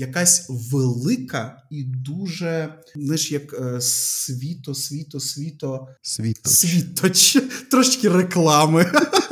якась велика і дуже знаєш, як е, світо, світо, світо, світоч. світоч. Трошки реклами.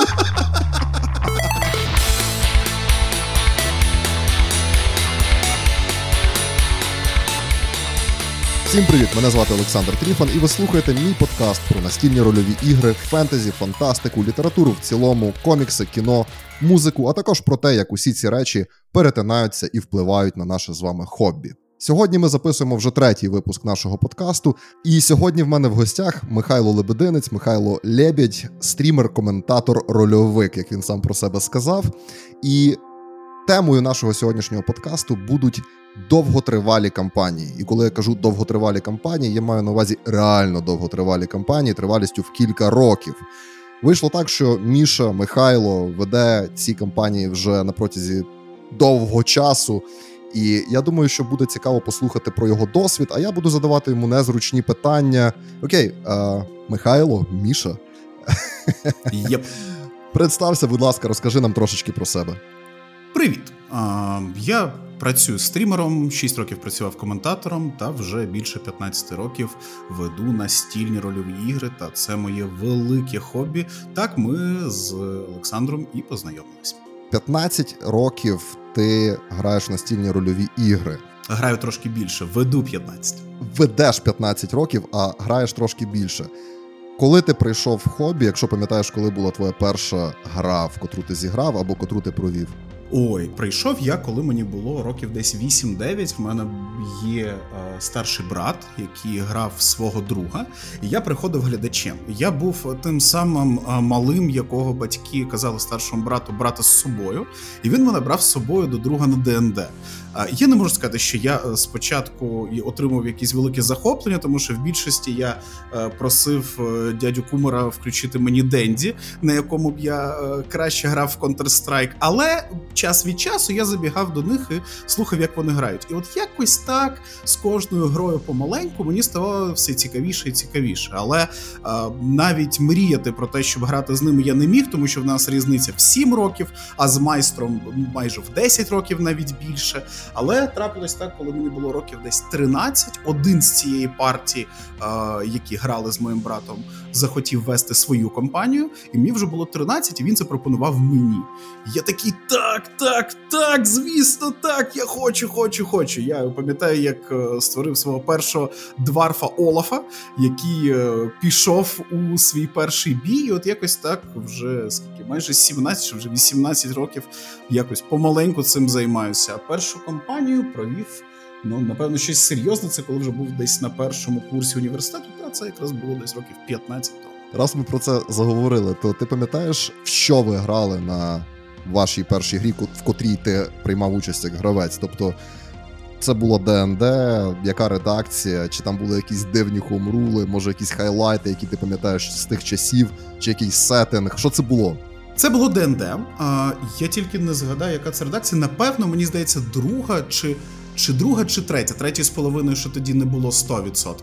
Всім привіт! Мене звати Олександр Тріфан, і ви слухаєте мій подкаст про настільні рольові ігри, фентезі, фантастику, літературу в цілому, комікси, кіно, музику, а також про те, як усі ці речі перетинаються і впливають на наше з вами хобі. Сьогодні ми записуємо вже третій випуск нашого подкасту. І сьогодні в мене в гостях Михайло Лебединець, Михайло Лебідь, стрімер, коментатор, рольовик, як він сам про себе сказав. І темою нашого сьогоднішнього подкасту будуть довготривалі кампанії. І коли я кажу довготривалі кампанії, я маю на увазі реально довготривалі кампанії тривалістю в кілька років. Вийшло так, що Міша Михайло веде ці кампанії вже на протязі довгого часу. І я думаю, що буде цікаво послухати про його досвід, а я буду задавати йому незручні питання. Окей, а, Михайло, Міша. Yep. Представся, будь ласка, розкажи нам трошечки про себе. Привіт! А, Я працюю стрімером, 6 років працював коментатором, та вже більше 15 років веду настільні рольові ігри. Та це моє велике хобі. Так ми з Олександром і познайомились. 15 років ти граєш настільні рольові ігри. Граю трошки більше, веду 15. Ведеш 15 років, а граєш трошки більше. Коли ти прийшов в хобі, якщо пам'ятаєш, коли була твоя перша гра, в котру ти зіграв або котру ти провів? Ой, прийшов я, коли мені було років десь 8-9. В мене є е, старший брат, який грав свого друга, і я приходив глядачем. Я був тим самим е, малим, якого батьки казали старшому брату брати з собою, і він мене брав з собою до друга на ДНД. Я не можу сказати, що я е, спочатку і отримав якісь велике захоплення, тому що в більшості я е, просив е, дядю Кумара включити мені Денді, на якому б я краще грав в Counter-Strike, але час від часу я забігав до них і слухав, як вони грають. І от якось так з кожною грою помаленьку мені ставало все цікавіше і цікавіше. Але навіть мріяти про те, щоб грати з ними, я не міг, тому що в нас різниця в 7 років, а з майстром майже в 10 років навіть більше. Але трапилось так, коли мені було років десь 13, один з цієї партії, е, які грали з моїм братом, захотів вести свою компанію, і мені вже було 13, і він це пропонував мені. Я такий так, так, так, звісно, так. Я хочу, хочу, хочу. Я пам'ятаю, як е, створив свого першого дварфа Олафа, який е, пішов у свій перший бій. І От якось так вже скільки майже 17 чи вже 18 років якось помаленьку цим займаюся. А першу компанію провів. Ну, напевно, щось серйозне. Це коли вже був десь на першому курсі університету, та це якраз було десь років 15 тому. Раз ми про це заговорили, то ти пам'ятаєш, в що ви грали на вашій першій грі, в котрій ти приймав участь як гравець? Тобто це було ДНД, яка редакція, чи там були якісь дивні хомрули, може якісь хайлайти, які ти пам'ятаєш з тих часів, чи якийсь сеттинг? Що це було? Це було ДНД. Я тільки не згадаю, яка це редакція. Напевно, мені здається, друга чи чи друга, чи третя, третій з половиною, що тоді не було 100%.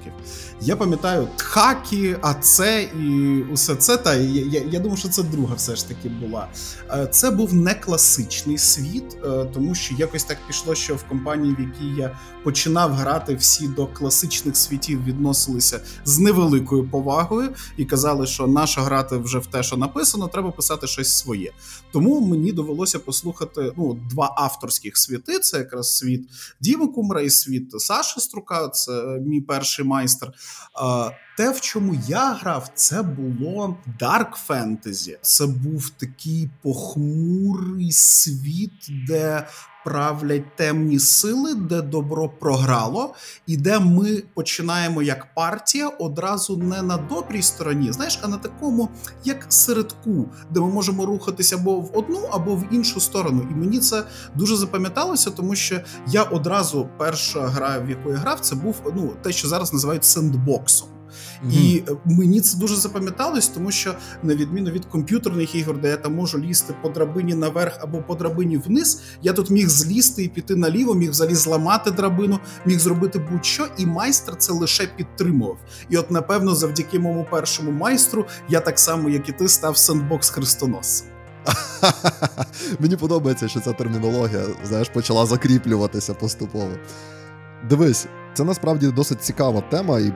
Я пам'ятаю тхакі, а це і усе це. Та я, я я, думаю, що це друга все ж таки була. Е, це був не класичний світ, е, тому що якось так пішло, що в компанії, в якій я починав грати, всі до класичних світів відносилися з невеликою повагою і казали, що наша грати вже в те, що написано, треба писати щось своє. Тому мені довелося послухати ну, два авторських світи. Це якраз світ Діми Кумра і світ Саші Струка. Це мій перший майстер. Те, в чому я грав, це було Dark Fantasy. Це був такий похмурий світ, де правлять темні сили, де добро програло, і де ми починаємо як партія одразу не на добрій стороні, знаєш, а на такому, як середку, де ми можемо рухатися або в одну, або в іншу сторону. І мені це дуже запам'яталося, тому що я одразу перша гра, в яку я грав, це був ну те, що зараз називають сендбоксом. Mm-hmm. І е, мені це дуже запам'яталось, тому що на відміну від комп'ютерних ігор, де я там можу лізти по драбині наверх або по драбині вниз, я тут міг злізти і піти наліво, міг взагалі зламати драбину, міг зробити будь-що, і майстер це лише підтримував. І от, напевно, завдяки моєму першому майстру я так само, як і ти, став сендбокс хрестоносцем. Мені подобається, що ця термінологія, знаєш, почала закріплюватися поступово. Дивись, це насправді досить цікава тема, і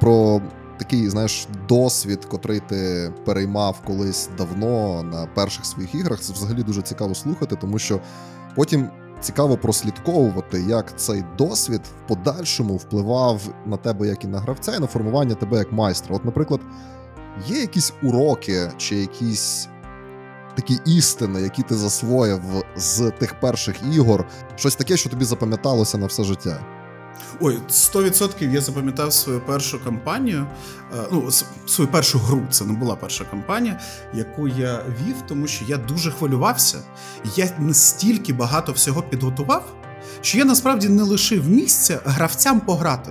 про такий, знаєш, досвід, котрий ти переймав колись давно на перших своїх іграх. Це взагалі дуже цікаво слухати, тому що потім цікаво прослідковувати, як цей досвід в подальшому впливав на тебе як і на гравця, і на формування тебе як майстра. От, наприклад, є якісь уроки чи якісь. Такі істини, які ти засвоїв з тих перших ігор, щось таке, що тобі запам'яталося на все життя. Ой, 100% я запам'ятав свою першу кампанію, е, ну, свою першу гру. Це не була перша кампанія, яку я вів, тому що я дуже хвилювався. Я настільки багато всього підготував, що я насправді не лишив місця гравцям пограти.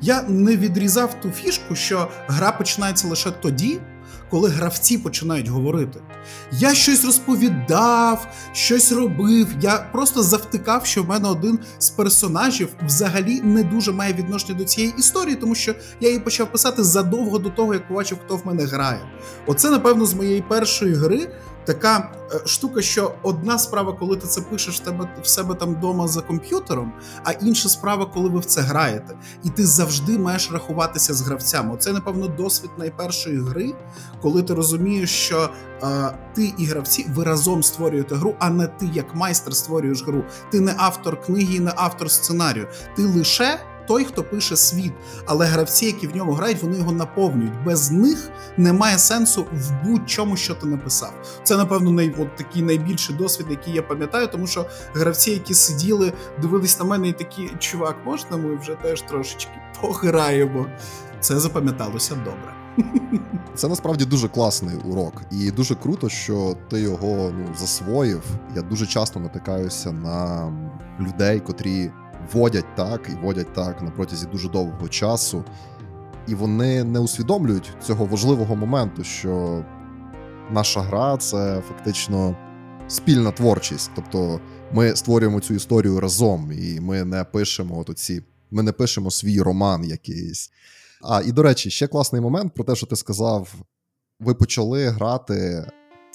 Я не відрізав ту фішку, що гра починається лише тоді коли гравці починають говорити. Я щось розповідав, щось робив. Я просто завтикав, що в мене один з персонажів взагалі не дуже має відношення до цієї історії, тому що я її почав писати задовго до того, як побачив, хто в мене грає. Оце, напевно, з моєї першої гри така е, штука, що одна справа, коли ти це пишеш в тебе в себе там вдома за комп'ютером, а інша справа, коли ви в це граєте. І ти завжди маєш рахуватися з гравцями. Оце, напевно, досвід найпершої гри, коли ти розумієш, що е, ти і гравці ви разом створюєте гру, а не ти як майстер створюєш гру. Ти не автор книги, не автор сценарію. Ти лише той, хто пише світ, але гравці, які в ньому грають, вони його наповнюють. Без них немає сенсу в будь-чому, що ти написав. Це, напевно, най, от такий найбільший досвід, який я пам'ятаю, тому що гравці, які сиділи, дивились на мене, і такі чувак, можна ми вже теж трошечки пограємо. Це запам'яталося добре. Це насправді дуже класний урок, і дуже круто, що ти його ну засвоїв. Я дуже часто натикаюся на людей, котрі водять так і водять так на протязі дуже довгого часу, і вони не усвідомлюють цього важливого моменту, що наша гра це фактично спільна творчість. Тобто ми створюємо цю історію разом, і ми не пишемо от оці, ми не пишемо свій роман якийсь. А і до речі, ще класний момент про те, що ти сказав: ви почали грати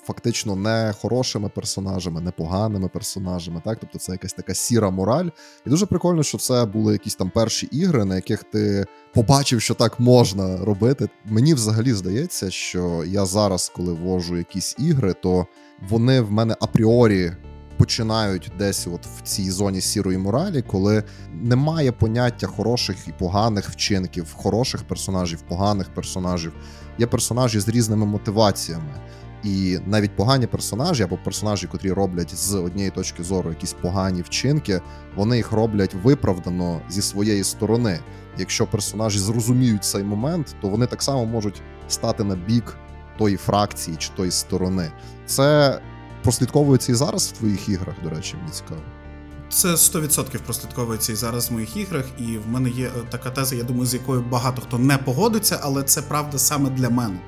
фактично не хорошими персонажами, не поганими персонажами. Так, тобто це якась така сіра мораль. І дуже прикольно, що це були якісь там перші ігри, на яких ти побачив, що так можна робити. Мені взагалі здається, що я зараз, коли ввожу якісь ігри, то вони в мене апріорі. Починають десь от в цій зоні сірої моралі, коли немає поняття хороших і поганих вчинків, хороших персонажів, поганих персонажів. Є персонажі з різними мотиваціями. І навіть погані персонажі або персонажі, котрі роблять з однієї точки зору якісь погані вчинки, вони їх роблять виправдано зі своєї сторони. Якщо персонажі зрозуміють цей момент, то вони так само можуть стати на бік тої фракції чи тої сторони. Це прослідковується і зараз в твоїх іграх, до речі, мені цікаво. Це 100% прослідковується і зараз в моїх іграх, і в мене є е, така теза, я думаю, з якою багато хто не погодиться, але це правда саме для мене.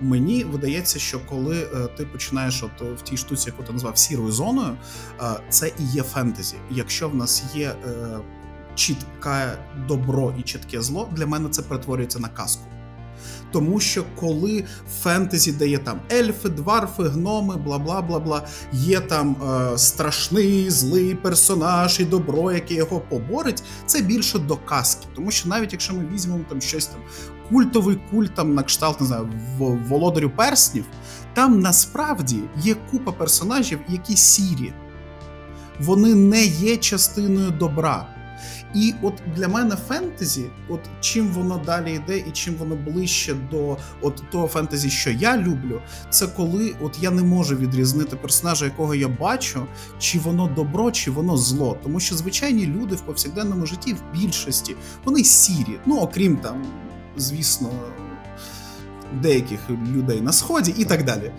Мені видається, що коли е, ти починаєш от в тій штуці, яку ти назвав сірою зоною, це і є фентезі. Якщо в нас є е, чітке добро і чітке зло, для мене це перетворюється на казку. Тому що коли фентезі дає там ельфи, дварфи, гноми, бла бла бла бла, є там е, страшний злий персонаж і добро, яке його поборить, це більше до казки. Тому що навіть якщо ми візьмемо там щось там культовий культ там на кшталт не знаю, володарю перснів, там насправді є купа персонажів, які сірі. Вони не є частиною добра. І от для мене фентезі, от чим воно далі йде, і чим воно ближче до от того фентезі, що я люблю, це коли от я не можу відрізнити персонажа, якого я бачу, чи воно добро, чи воно зло. Тому що звичайні люди в повсякденному житті в більшості вони сірі, ну окрім там, звісно. Деяких людей на сході і так далі.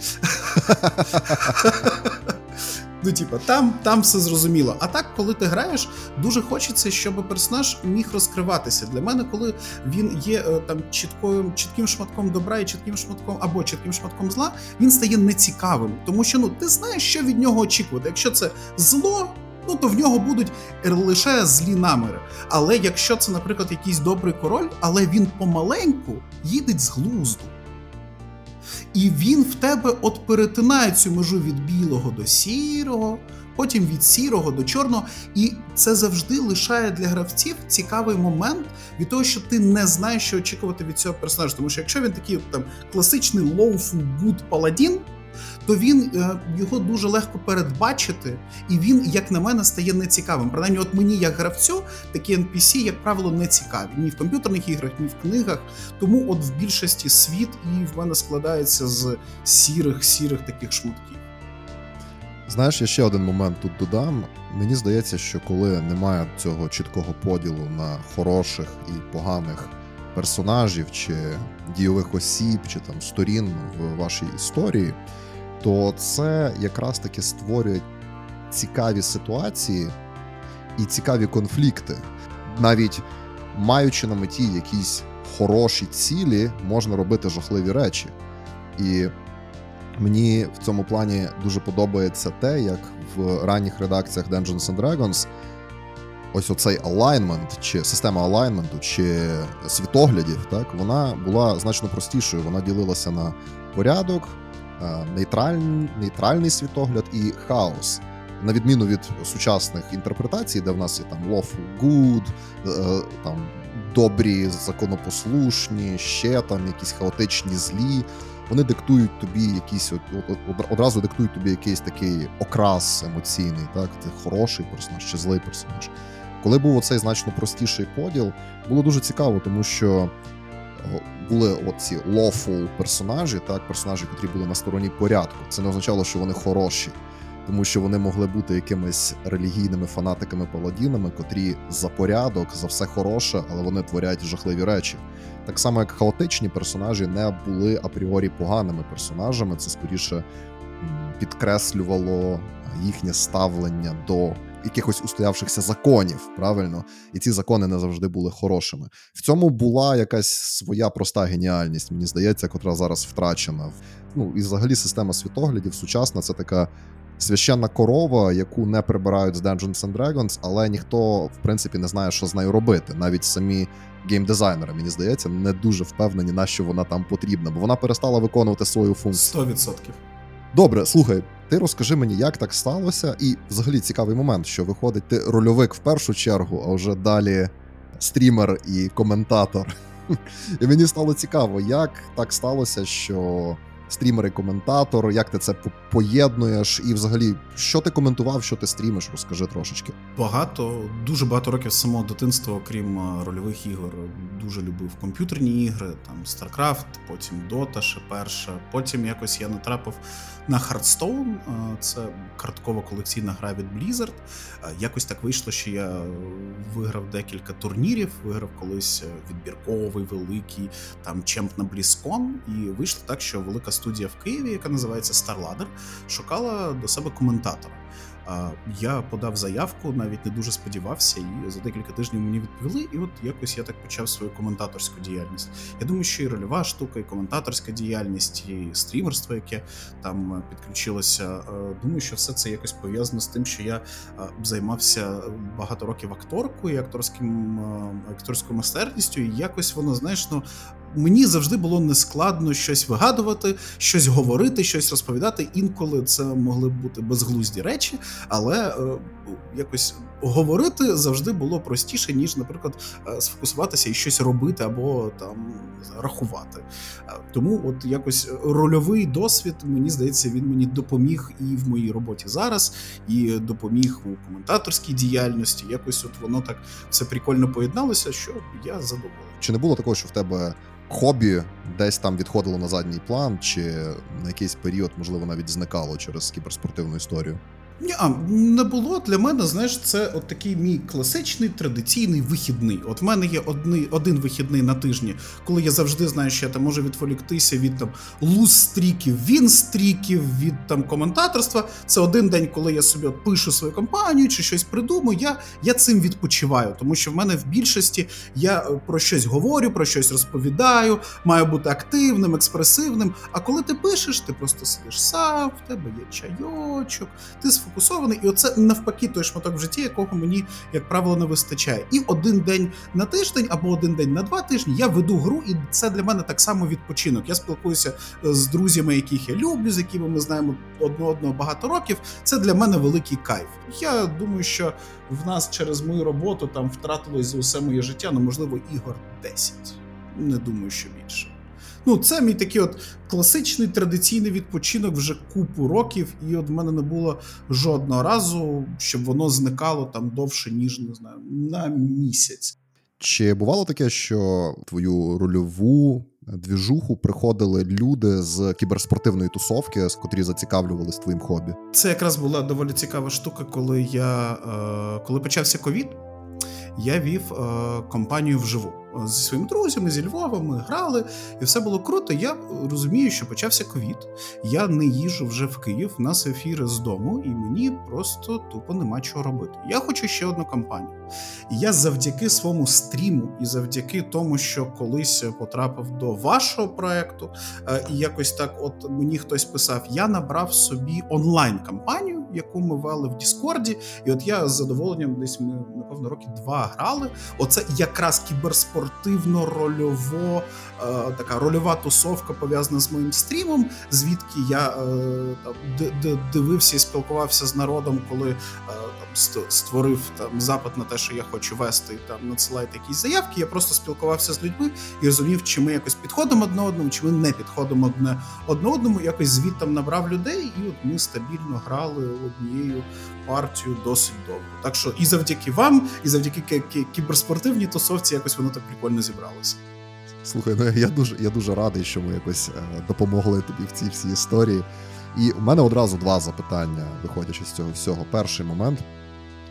Ну, типа, там там все зрозуміло. А так, коли ти граєш, дуже хочеться, щоб персонаж міг розкриватися. Для мене, коли він є е, там чіткою, чітким шматком добра і чітким шматком або чітким шматком зла, він стає нецікавим. Тому що ну ти знаєш, що від нього очікувати. Якщо це зло. Ну, то в нього будуть лише злі наміри. Але якщо це, наприклад, якийсь добрий король, але він помаленьку їде з глузду. І він в тебе от перетинає цю межу від білого до сірого, потім від сірого до чорного. І це завжди лишає для гравців цікавий момент від того, що ти не знаєш, що очікувати від цього персонажа. Тому що якщо він такий там класичний lawful good паладін, то він е, його дуже легко передбачити, і він, як на мене, стає нецікавим. Принаймні, от мені, як гравцю, такі NPC, як правило, не цікаві ні в комп'ютерних іграх, ні в книгах. Тому от в більшості світ і в мене складається з сірих, сірих таких шматків. Знаєш, я ще один момент тут додам. Мені здається, що коли немає цього чіткого поділу на хороших і поганих персонажів, чи дійових осіб, чи там сторін в вашій історії, то це якраз таки створює цікаві ситуації і цікаві конфлікти. Навіть маючи на меті якісь хороші цілі, можна робити жахливі речі. І Мені в цьому плані дуже подобається те, як в ранніх редакціях Dungeons and Dragons ось оцей алайнмент, чи система алайнменту, чи світоглядів, так, вона була значно простішою. Вона ділилася на порядок, е, нейтральний, нейтральний світогляд і хаос. На відміну від сучасних інтерпретацій, де в нас є там lawful good, е, там добрі, законопослушні, ще там якісь хаотичні злі вони диктують тобі якісь одразу диктують тобі якийсь такий окрас емоційний, так ти хороший персонаж чи злий персонаж. Коли був оцей значно простіший поділ, було дуже цікаво, тому що були оці lawful персонажі, так, персонажі, які були на стороні порядку. Це не означало, що вони хороші, тому що вони могли бути якимись релігійними фанатиками-паладінами, котрі за порядок, за все хороше, але вони творять жахливі речі. Так само, як хаотичні персонажі не були апріорі поганими персонажами, це скоріше підкреслювало їхнє ставлення до якихось устоявшихся законів, правильно, і ці закони не завжди були хорошими. В цьому була якась своя проста геніальність, мені здається, котра зараз втрачена. Ну і взагалі система світоглядів сучасна це така. Священна корова, яку не прибирають з Dungeons and Dragons, але ніхто, в принципі, не знає, що з нею робити. Навіть самі геймдизайнери, мені здається, не дуже впевнені, на що вона там потрібна, бо вона перестала виконувати свою функцію. 100%. Добре, слухай, ти розкажи мені, як так сталося, і взагалі цікавий момент, що виходить ти рольовик в першу чергу, а вже далі стрімер і коментатор. І мені стало цікаво, як так сталося, що стрімер і коментатор, як ти це поєднуєш, і взагалі, що ти коментував, що ти стрімиш, розкажи трошечки. Багато, дуже багато років самого дитинства, окрім рольових ігор, дуже любив комп'ютерні ігри, там StarCraft, потім Dota ще перша. Потім якось я натрапив на Hearthstone, е, це карткова колекційна гра від Blizzard. Е, якось так вийшло, що я виграв декілька турнірів, виграв колись відбірковий, великий там чемп на BlizzCon, і вийшло так, що велика студія в Києві, яка називається StarLadder, шукала до себе коментатора. Я подав заявку, навіть не дуже сподівався, і за декілька тижнів мені відповіли. І от якось я так почав свою коментаторську діяльність. Я думаю, що і рольова штука, і коментаторська діяльність, і стрімерство, яке там підключилося. Думаю, що все це якось пов'язано з тим, що я займався багато років акторкою, і акторським акторською майстерністю, і якось воно знаєш, ну мені завжди було нескладно щось вигадувати, щось говорити, щось розповідати. Інколи це могли бути безглузді речі, але е, якось говорити завжди було простіше, ніж, наприклад, е, сфокусуватися і щось робити або там рахувати. Е, тому, от якось рольовий досвід, мені здається, він мені допоміг і в моїй роботі зараз, і допоміг у коментаторській діяльності. Якось от воно так все прикольно поєдналося, що я задоволений. Чи не було такого, що в тебе хобі десь там відходило на задній план, чи на якийсь період, можливо, навіть зникало через кіберспортивну історію? Ні, не було для мене, знаєш, це от такий мій класичний традиційний вихідний. От в мене є одни, один вихідний на тижні, коли я завжди знаю, що я там можу відволіктися від там луз-стріків, він-стріків, від там коментаторства. Це один день, коли я собі от пишу свою компанію чи щось придумаю. Я я цим відпочиваю, тому що в мене в більшості я е, про щось говорю, про щось розповідаю, маю бути активним, експресивним. А коли ти пишеш, ти просто сидиш сам, в тебе є чайочок, ти сфокусований, і оце навпаки той шматок в житті, якого мені, як правило, не вистачає. І один день на тиждень або один день на два тижні я веду гру, і це для мене так само відпочинок. Я спілкуюся е, з друзями, яких я люблю, з якими ми знаємо одне одного багато років. Це для мене великий кайф. Я думаю, що в нас через мою роботу там втратилось за усе моє життя, ну можливо, ігор 10. Не думаю, що більше. Ну, це мій такий от класичний традиційний відпочинок вже купу років, і от в мене не було жодного разу, щоб воно зникало там довше, ніж не знаю, на місяць. Чи бувало таке, що твою рольову двіжуху приходили люди з кіберспортивної тусовки, з котрі зацікавлювались твоїм хобі? Це якраз була доволі цікава штука, коли я е, коли почався ковід, я вів е, компанію вживу зі своїми друзями зі Львова. Ми грали, і все було круто. Я розумію, що почався ковід. Я не їжу вже в Київ. У нас ефіри з дому, і мені просто тупо нема чого робити. Я хочу ще одну компанію. І я завдяки своєму стріму, і завдяки тому, що колись потрапив до вашого проекту, е, і якось так, от мені хтось писав: я набрав собі онлайн кампанію, яку ми вели в Діскорді. І от я з задоволенням десь ми напевно роки два грали. Оце якраз кіберспортивно-рольово, е, така рольова тусовка пов'язана з моїм стрімом, звідки я е, там дивився і спілкувався з народом, коли е, там створив там запит на те, що я хочу вести, там надсилайте якісь заявки. Я просто спілкувався з людьми і розумів, чи ми якось підходимо одне одному, чи ми не підходимо одне одному. Якось звідтам набрав людей, і от ми стабільно грали однією партією досить довго. Так що і завдяки вам, і завдяки кіберспортивній тусовці, якось воно так прикольно зібралося. Слухай, ну я дуже я дуже радий, що ми якось е, допомогли тобі в цій всій історії. І у мене одразу два запитання, виходячи з цього всього. Перший момент.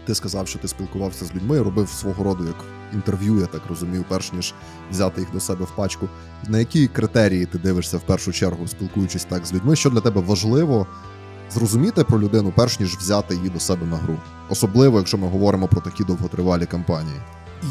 Ти сказав, що ти спілкувався з людьми, робив свого роду як інтерв'ю, я так розумів, перш ніж взяти їх до себе в пачку. На які критерії ти дивишся в першу чергу, спілкуючись так з людьми? Що для тебе важливо зрозуміти про людину, перш ніж взяти її до себе на гру, особливо якщо ми говоримо про такі довготривалі кампанії.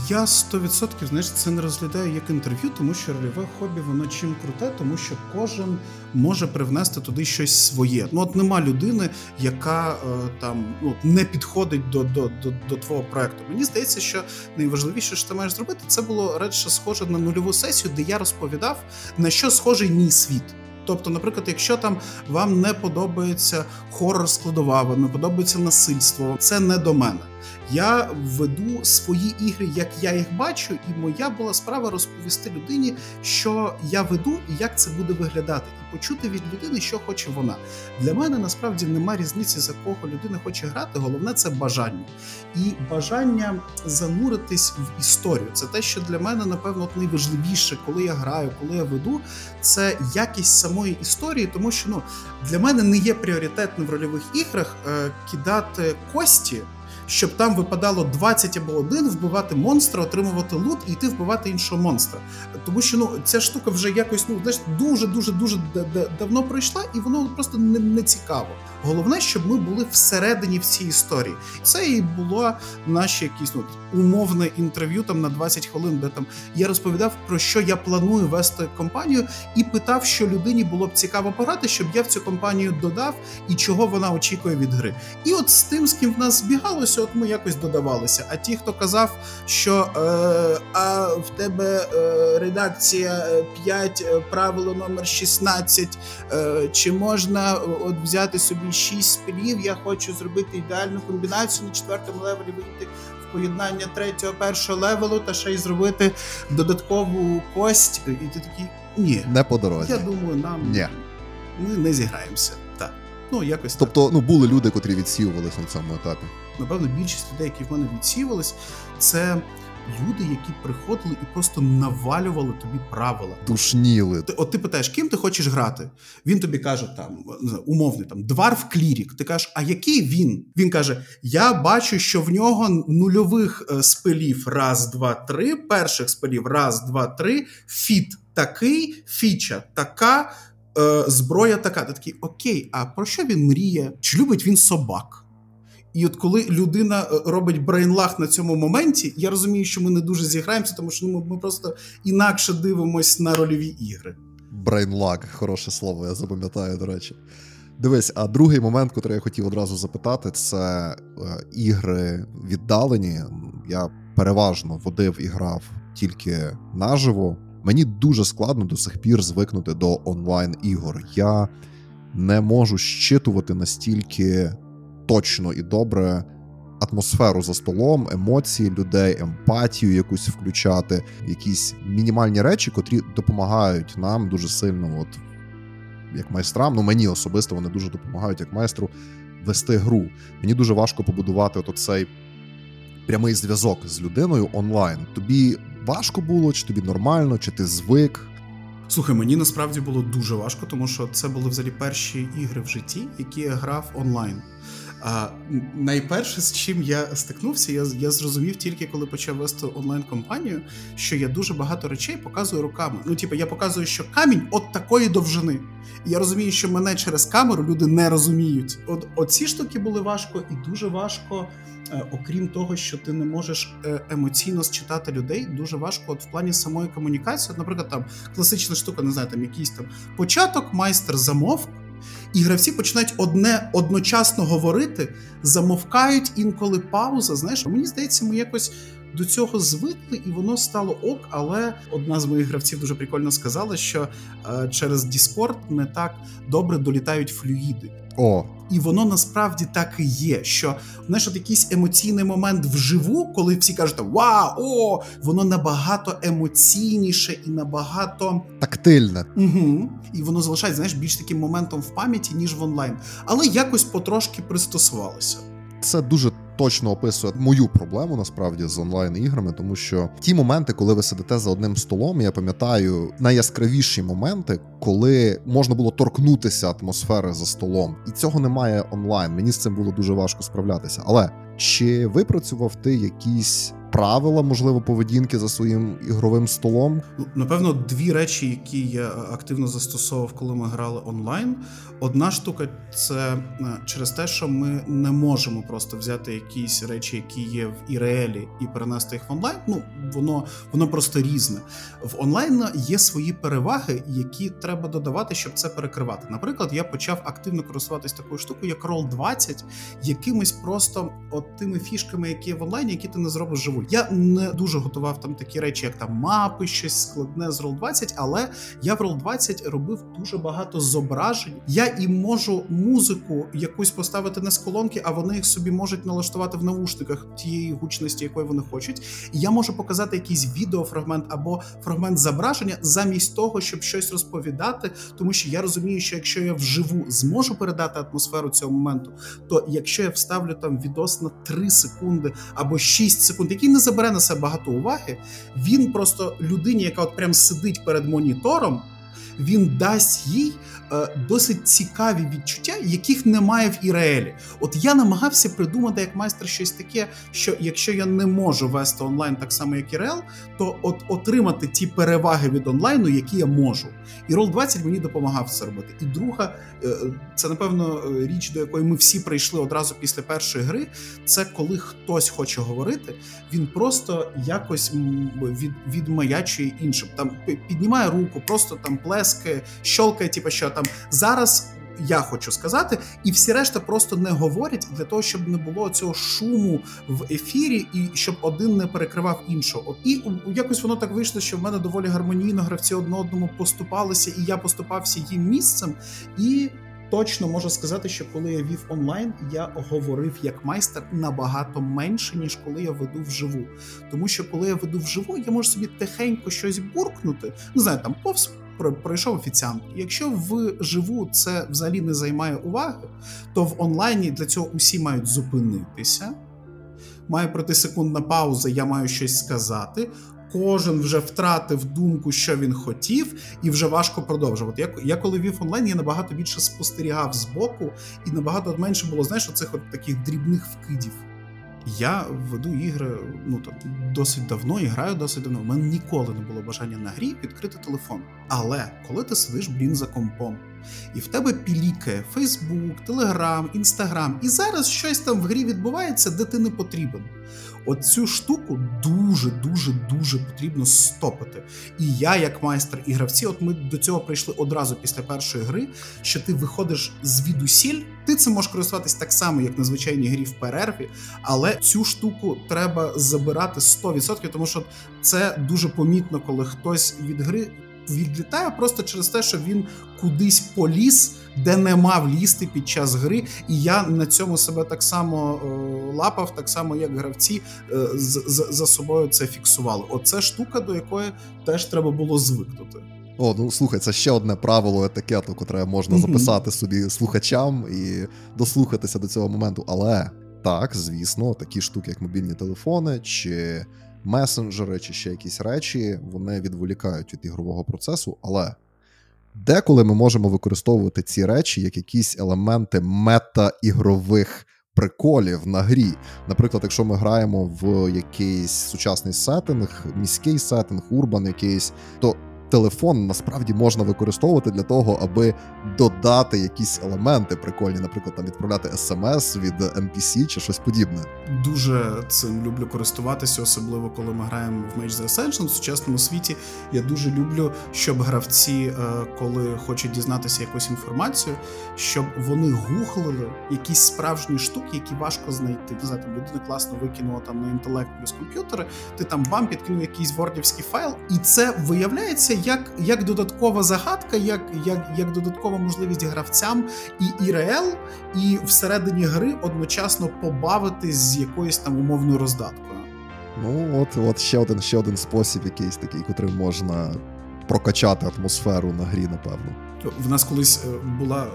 Я 100% знаєш, це не розглядаю як інтерв'ю, тому що рольове хобі воно чим круте, тому що кожен може привнести туди щось своє. Ну от нема людини, яка е, там ну не підходить до до, до, до твого проекту. Мені здається, що найважливіше, що ти маєш зробити, це було радше схоже на нульову сесію, де я розповідав на що схожий мій світ. Тобто, наприклад, якщо там вам не подобається хорор складова, вам не подобається насильство, це не до мене. Я веду свої ігри, як я їх бачу, і моя була справа розповісти людині, що я веду і як це буде виглядати, і почути від людини, що хоче вона. Для мене насправді нема різниці, за кого людина хоче грати. Головне це бажання. І бажання зануритись в історію. Це те, що для мене, напевно, найважливіше, коли я граю, коли я веду, це якість самої історії, тому що ну для мене не є пріоритетним в рольових іграх е, кидати кості щоб там випадало 20 або 1, вбивати монстра, отримувати лут і йти вбивати іншого монстра. Тому що ну ця штука вже якось ну знаєш, дуже дуже дуже давно пройшла, і воно просто не, не цікаво. Головне, щоб ми були всередині в цій історії. Це і було наше якісь ну, умовне інтерв'ю там на 20 хвилин, де там я розповідав про що я планую вести компанію, і питав, що людині було б цікаво пограти, щоб я в цю компанію додав і чого вона очікує від гри. І от з тим, з ким в нас збігалося, от ми якось додавалися. А ті, хто казав, що е, а в тебе е, редакція 5, е, правило номер 16, е, чи можна от взяти собі шість спілів. Я хочу зробити ідеальну комбінацію на четвертому левелі вийти в поєднання третього, першого level у та ще й зробити додаткову кость. І ти такий ні. Не по дорозі. Я думаю, нам Ні. ми не зіграємося. Так. Ну, якось Тобто, так. ну були люди, котрі відсіювалися на цьому етапі. Напевно, більшість людей, які в мене відсіювались, це люди, які приходили і просто навалювали тобі правила. Душніли. Ти, от ти питаєш, ким ти хочеш грати? Він тобі каже, там умовний там дварф клірік. Ти кажеш, а який він? Він каже: Я бачу, що в нього нульових е, spell ів раз, два, три, перших spell ів раз, два, три, feat такий, фіча така. Е, зброя така, ти такий окей, а про що він мріє? Чи любить він собак? І от коли людина е, робить брейнлах на цьому моменті, я розумію, що ми не дуже зіграємося, тому що ну, ми просто інакше дивимось на рольові ігри. Брейнлаг, хороше слово, я запам'ятаю, до речі. Дивись, а другий момент, який я хотів одразу запитати, це е, ігри віддалені. Я переважно водив і грав тільки наживо. Мені дуже складно до сих пір звикнути до онлайн ігор. Я не можу щитувати настільки точно і добре атмосферу за столом, емоції людей, емпатію якусь включати, якісь мінімальні речі, котрі допомагають нам дуже сильно, от як майстрам. Ну мені особисто вони дуже допомагають як майстру вести гру. Мені дуже важко побудувати от цей прямий зв'язок з людиною онлайн. Тобі важко було, чи тобі нормально, чи ти звик? Слухай, мені насправді було дуже важко, тому що це були взагалі перші ігри в житті, які я грав онлайн. А найперше, з чим я стикнувся, я я зрозумів тільки коли почав вести онлайн-компанію, що я дуже багато речей показую руками. Ну, типу, я показую, що камінь от такої довжини. І я розумію, що мене через камеру люди не розуміють. От оці штуки були важко, і дуже важко, е, окрім того, що ти не можеш е, емоційно считати людей, дуже важко от в плані самої комунікації. От, наприклад, там класична штука, не знаю, там якийсь там початок, майстер замовк і гравці починають одне одночасно говорити, замовкають інколи пауза. Знаєш, мені здається, ми якось до цього звикли, і воно стало ок. Але одна з моїх гравців дуже прикольно сказала, що е, через Discord не так добре долітають флюїди. О, і воно насправді так і є. Що знаєш, от якийсь емоційний момент вживу, коли всі кажуть Вау, о, воно набагато емоційніше і набагато тактильне. Угу. І воно залишається знаєш, більш таким моментом в пам'яті, ніж в онлайн. Але якось потрошки пристосувалося. Це дуже точно описує мою проблему насправді з онлайн-іграми, тому що ті моменти, коли ви сидите за одним столом, я пам'ятаю найяскравіші моменти, коли можна було торкнутися атмосфери за столом, і цього немає онлайн. Мені з цим було дуже важко справлятися. Але чи випрацював ти якісь правила, можливо, поведінки за своїм ігровим столом? Ну, напевно, дві речі, які я активно застосовував, коли ми грали онлайн. Одна штука це е, через те, що ми не можемо просто взяти якісь речі, які є в іреелі, і перенести їх в онлайн. Ну воно воно просто різне. В онлайн є свої переваги, які треба додавати, щоб це перекривати. Наприклад, я почав активно користуватись такою штукою, як roll 20 якимись просто от тими фішками, які є в онлайні, які ти не зробиш живу. Я не дуже готував там такі речі, як там мапи, щось складне з roll 20 але я в roll 20 робив дуже багато зображень. Я і можу музику якусь поставити не з колонки, а вони їх собі можуть налаштувати в наушниках тієї гучності, якої вони хочуть. І я можу показати якийсь відеофрагмент або фрагмент зображення замість того, щоб щось розповідати, тому що я розумію, що якщо я вживу зможу передати атмосферу цього моменту, то якщо я вставлю там відос на 3 секунди або 6 секунд, який не забере на себе багато уваги, він просто людині, яка от прям сидить перед монітором він дасть їй досить цікаві відчуття, яких немає в Іреелі. От я намагався придумати як майстер щось таке, що якщо я не можу вести онлайн так само, як Ірел, то от отримати ті переваги від онлайну, які я можу. І Roll 20 мені допомагав це робити. І друга, е, це напевно річ, до якої ми всі прийшли одразу після першої гри. Це коли хтось хоче говорити, він просто якось від, відмаячує іншим. Там піднімає руку, просто там плескає, щолкає, типу, що там зараз. Я хочу сказати, і всі решта просто не говорять для того, щоб не було цього шуму в ефірі, і щоб один не перекривав іншого. І якось воно так вийшло, що в мене доволі гармонійно гравці одне одному поступалися, і я поступався їм місцем. І точно можу сказати, що коли я вів онлайн, я говорив як майстер набагато менше, ніж коли я веду вживу. Тому що коли я веду вживу, я можу собі тихенько щось буркнути, не знаю, там повз пройшов офіціант. Якщо вживу це взагалі не займає уваги, то в онлайні для цього усі мають зупинитися. Має пройти секундна пауза, я маю щось сказати. Кожен вже втратив думку, що він хотів, і вже важко продовжувати. Я, я коли вів онлайн, я набагато більше спостерігав з боку, і набагато менше було знаєш, оцих от таких дрібних вкидів. Я веду ігри ну там досить давно і граю досить давно. У мене ніколи не було бажання на грі відкрити телефон. Але коли ти сидиш блін за компом, і в тебе пілікає Фейсбук, Телеграм, Інстаграм, і зараз щось там в грі відбувається, де ти не потрібен. От цю штуку дуже, дуже, дуже потрібно стопити. І я, як майстер і гравці, от ми до цього прийшли одразу після першої гри, що ти виходиш звідусіль, ти це можеш користуватись так само, як на звичайній грі в перерві, але цю штуку треба забирати 100%, тому що це дуже помітно, коли хтось від гри відлітає просто через те, що він кудись поліз, де не мав лізти під час гри. І я на цьому себе так само е, лапав, так само як гравці е, з, з, за собою це фіксували. Оце штука, до якої теж треба було звикнути. О, ну слухай, це ще одне правило етикету, котре можна записати собі слухачам і дослухатися до цього моменту. Але так, звісно, такі штуки, як мобільні телефони чи месенджери, чи ще якісь речі, вони відволікають від ігрового процесу. Але деколи ми можемо використовувати ці речі як якісь елементи мета-ігрових приколів на грі. Наприклад, якщо ми граємо в якийсь сучасний сеттинг, міський сеттинг, урбан якийсь, то телефон насправді можна використовувати для того, аби додати якісь елементи прикольні, наприклад, там відправляти смс від NPC чи щось подібне. Дуже цим люблю користуватися, особливо коли ми граємо в Mage the Ascension в сучасному світі. Я дуже люблю, щоб гравці, е, коли хочуть дізнатися якусь інформацію, щоб вони гуглили якісь справжні штуки, які важко знайти. Не знаю, там людина класно викинула там на інтелект плюс комп'ютери. Ти там бам підкинув якийсь вордівський файл, і це виявляється як, як додаткова загадка, як, як, як додаткова можливість гравцям і ІРЛ, і всередині гри одночасно побавитись з якоюсь там умовною роздаткою. Ну, от, от ще один, ще один спосіб, якийсь такий, котрим можна прокачати атмосферу на грі, напевно. В нас колись е, була е,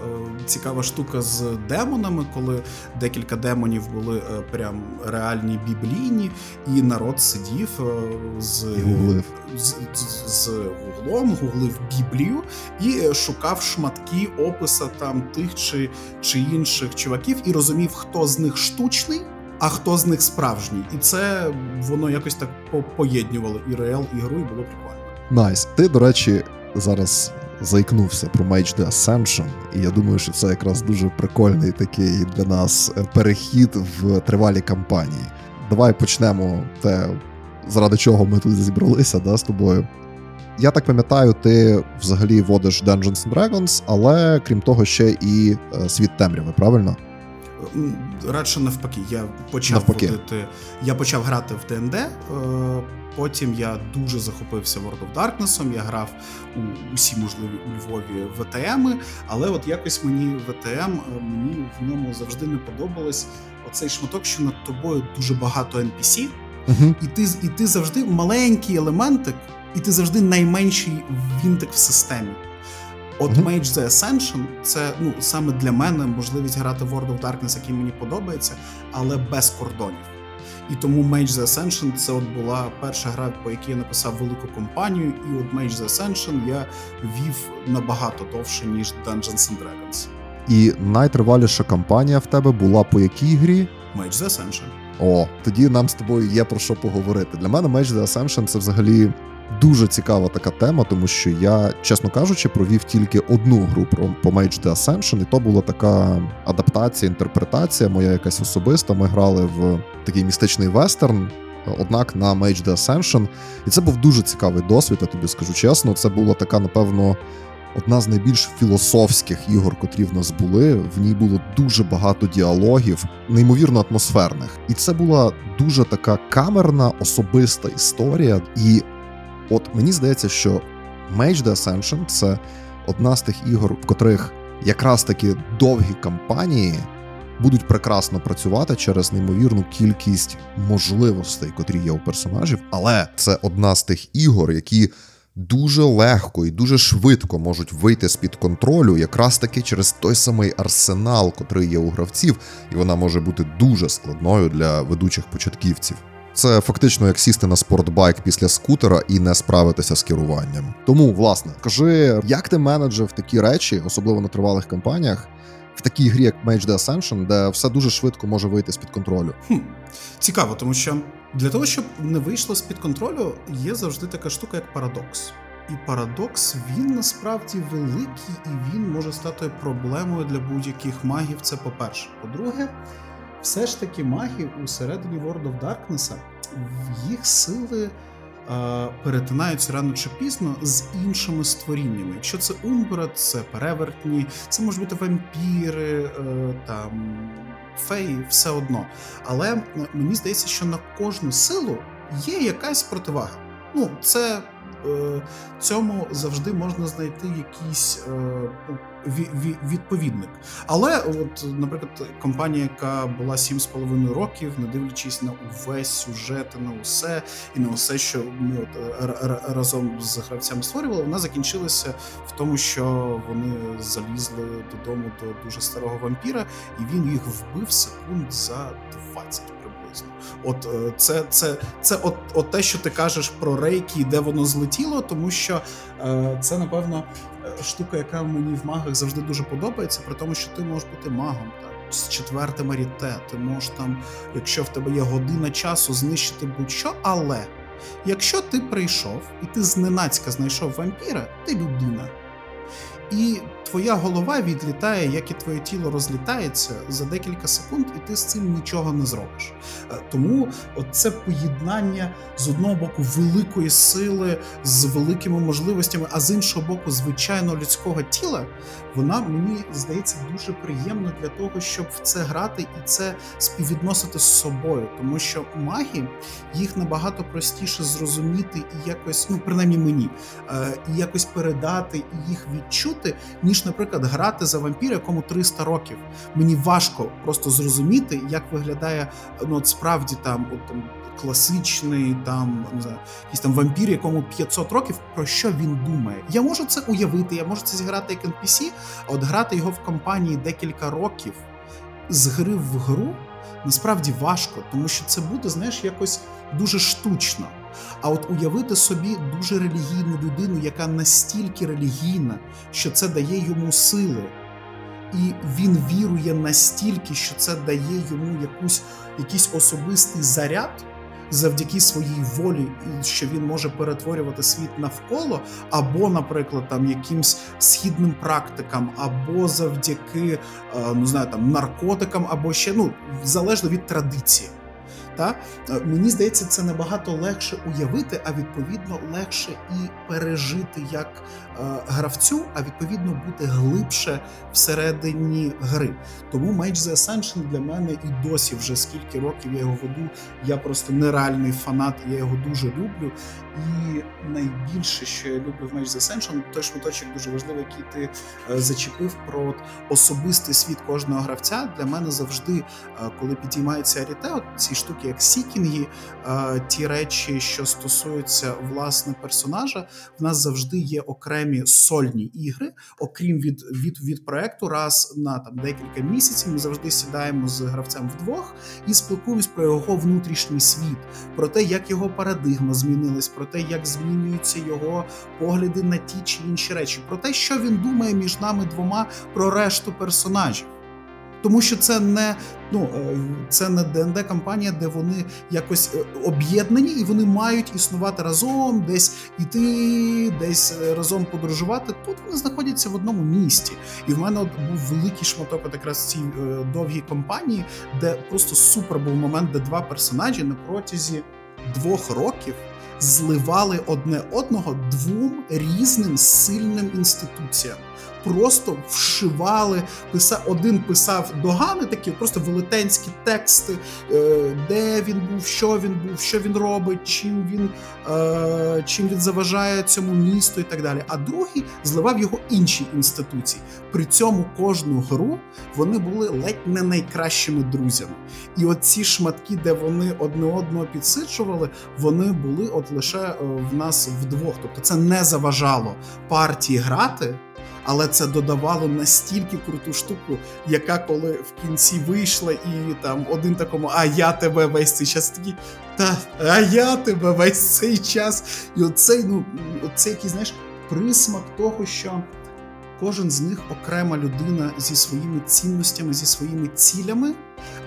цікава штука з демонами, коли декілька демонів були е, прям реальні біблійні, і народ сидів з, гуглив. з, з, з гуглом, гуглив Біблію і шукав шматки описа там тих чи, чи інших чуваків, і розумів, хто з них штучний. А хто з них справжній, і це воно якось так по- поєднувало і реал, і гру, і було прикольно. Nice. Ти, до речі, зараз заікнувся про Mage the Ascension, і я думаю, що це якраз дуже прикольний такий для нас перехід в тривалі кампанії. Давай почнемо те, заради чого ми тут зібралися да, з тобою. Я так пам'ятаю, ти взагалі водиш Dungeons and Dragons, але крім того, ще і е, світ темряви, правильно? Радше навпаки, я почав Навпаки. водити. Я почав грати в ДНД. Потім я дуже захопився World of Darkness, Я грав у усі можливі у Львові ВТМи, але от якось мені ВТМ е, мені в ньому завжди не подобалось оцей шматок, що над тобою дуже багато NPC, Угу. і ти і ти завжди маленький елементик, і ти завжди найменший вінтик в системі. От Мгм. Mage the Ascension це ну саме для мене можливість грати в World of Darkness, який мені подобається, але без кордонів. І тому Mage the Ascension це от була перша гра, по якій я написав велику компанію, і от Mage the Ascension я вів набагато довше, ніж Dungeons and Dragons. І найтриваліша кампанія в тебе була по якій грі? Mage the Ascension. О, тоді нам з тобою є про що поговорити. Для мене Mage the Ascension це взагалі дуже цікава така тема, тому що я, чесно кажучи, провів тільки одну гру про по Mage the Ascension, і то була така адаптація, інтерпретація моя якась особиста. Ми грали в такий містичний вестерн. Однак на Mage the Ascension. І це був дуже цікавий досвід, я тобі скажу чесно. Це була така, напевно, одна з найбільш філософських ігор, котрі в нас були. В ній було дуже багато діалогів, неймовірно атмосферних. І це була дуже така камерна, особиста історія. І от мені здається, що Mage the Ascension це одна з тих ігор, в котрих якраз таки довгі кампанії будуть прекрасно працювати через неймовірну кількість можливостей, котрі є у персонажів. Але це одна з тих ігор, які дуже легко і дуже швидко можуть вийти з-під контролю, якраз таки через той самий арсенал, котрий є у гравців, і вона може бути дуже складною для ведучих початківців. Це фактично як сісти на спортбайк після скутера і не справитися з керуванням. Тому, власне, кажи, як ти менеджив такі речі, особливо на тривалих кампаніях, в такій грі, як Mage the Ascension, де все дуже швидко може вийти з-під контролю. Хм. Цікаво, тому що для того, щоб не вийшло з-під контролю, є завжди така штука, як парадокс. І парадокс він насправді великий і він може стати проблемою для будь-яких магів. Це по-перше. По-друге, все ж таки маги у середині World of Darkness, їх сили перетинаються рано чи пізно з іншими створіннями. Якщо це Умбра, це перевертні, це можуть бути вампіри, е, там феї, все одно. Але е, мені здається, що на кожну силу є якась противага. Ну, це е, цьому завжди можна знайти якийсь е, ві- ві- відповідник. Але, от, наприклад, компанія, яка була 7,5 років, не дивлячись на увесь сюжет, на усе і на усе, що ми от р- р- разом з гравцями створювали, вона закінчилася в тому, що вони залізли додому до дуже старого вампіра, і він їх вбив секунд за 20 приблизно. От е, це, це, це от, от те, що ти кажеш про рейки, де воно злетіло, тому що е, це, напевно, е, штука, яка мені в магах завжди дуже подобається, при тому, що ти можеш бути магом з четвертим аріте, ти можеш там, якщо в тебе є година часу, знищити будь-що, але якщо ти прийшов і ти зненацька знайшов вампіра, ти людина. І твоя голова відлітає, як і твоє тіло розлітається за декілька секунд, і ти з цим нічого не зробиш. Е, Тому це поєднання з одного боку великої сили з великими можливостями, а з іншого боку, звичайно, людського тіла, вона мені здається дуже приємна для того, щоб в це грати і це співвідносити з собою, тому що маги їх набагато простіше зрозуміти і якось, ну принаймні мені, е, і якось передати і їх відчути, ніж, наприклад, грати за вампіра, якому 300 років. Мені важко просто зрозуміти, як виглядає ну от справді там, от, там класичний там не знаю, якийсь там вампір, якому 500 років, про що він думає. Я можу це уявити, я можу це зіграти як NPC, а от грати його в компанії декілька років з гри в гру насправді важко, тому що це буде, знаєш, якось дуже штучно. А от уявити собі дуже релігійну людину, яка настільки релігійна, що це дає йому сили, і він вірує настільки, що це дає йому якусь, якийсь особистий заряд завдяки своїй волі, що він може перетворювати світ навколо, або, наприклад, там якимсь східним практикам, або завдяки е, ну знаю, там наркотикам, або ще ну залежно від традиції. Та Е, мені здається, це набагато легше уявити, а відповідно легше і пережити як гравцю, а відповідно бути глибше всередині гри. Тому Mage the Ascension для мене і досі вже скільки років я його веду. Я просто нереальний фанат, я його дуже люблю. І найбільше, що я люблю в Mage the Ascension, той шматочок дуже важливий, який ти е, зачепив про особистий світ кожного гравця. Для мене завжди, е, коли підіймається аріте, ці штуки, як сікінги, е, ті речі, що стосуються власне персонажа, в нас завжди є окремі сольні ігри, окрім від, від, від проекту, раз на там декілька місяців. Ми завжди сідаємо з гравцем вдвох і спілкуємось про його внутрішній світ, про те, як його парадигма змінилась, про те, як змінюються його погляди на ті чи інші речі, про те, що він думає між нами двома про решту персонажів. Тому що це не ну е, це не ДНД кампанія, де вони якось е, об'єднані і вони мають існувати разом, десь іти, десь е, разом подорожувати. Тут вони знаходяться в одному місті. І в мене от був великий шматок от якраз цій довгій кампанії, де просто супер був момент, де два персонажі на протязі двох років зливали одне одного двом різним сильним інституціям. Просто вшивали, писав, один писав догани, такі просто велетенські тексти, е, де він був, що він був, що він робить, чим він, е, чим він заважає цьому місту і так далі. А другий зливав його інші інституції. При цьому кожну гру вони були ледь не найкращими друзями. І от ці шматки, де вони одне одного підсиджували, вони були от лише е, в нас вдвох. Тобто це не заважало партії грати. Але це додавало настільки круту штуку, яка коли в кінці вийшла, і там один такому, а я тебе весь цей час такий, та а я тебе весь цей час. І оцей, ну, оцей який, знаєш, присмак того, що Кожен з них окрема людина зі своїми цінностями, зі своїми цілями,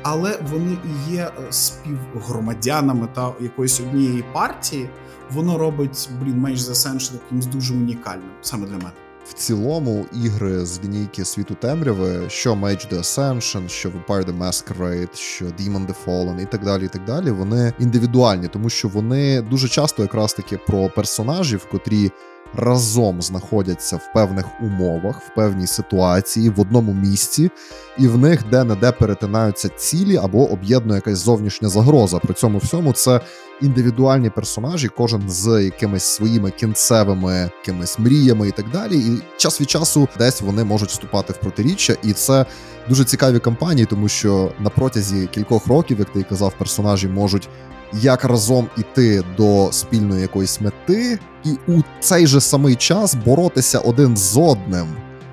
але вони і є е, співгромадянами та якоїсь однієї партії. Воно робить блін менш за Ascension якимось дуже унікальним саме для мене. В цілому ігри з лінійки світу темряви, що Mage the Ascension, що Vampire the Masquerade, що Demon the Fallen і так далі, і так далі, вони індивідуальні, тому що вони дуже часто якраз таки про персонажів, котрі разом знаходяться в певних умовах, в певній ситуації, в одному місці, і в них де-не-де перетинаються цілі або об'єднує якась зовнішня загроза. При цьому всьому це індивідуальні персонажі, кожен з якимись своїми кінцевими якимись мріями і так далі. І час від часу десь вони можуть вступати в протиріччя, і це дуже цікаві кампанії, тому що на протязі кількох років, як ти казав, персонажі можуть як разом іти до спільної якоїсь мети, і у цей же самий час боротися один з одним.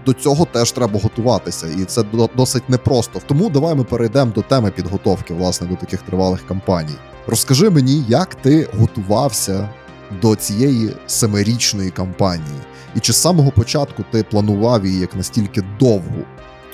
До цього теж треба готуватися, і це досить непросто. Тому давай ми перейдемо до теми підготовки, власне, до таких тривалих кампаній. Розкажи мені, як ти готувався до цієї семирічної кампанії, і чи з самого початку ти планував її як настільки довгу?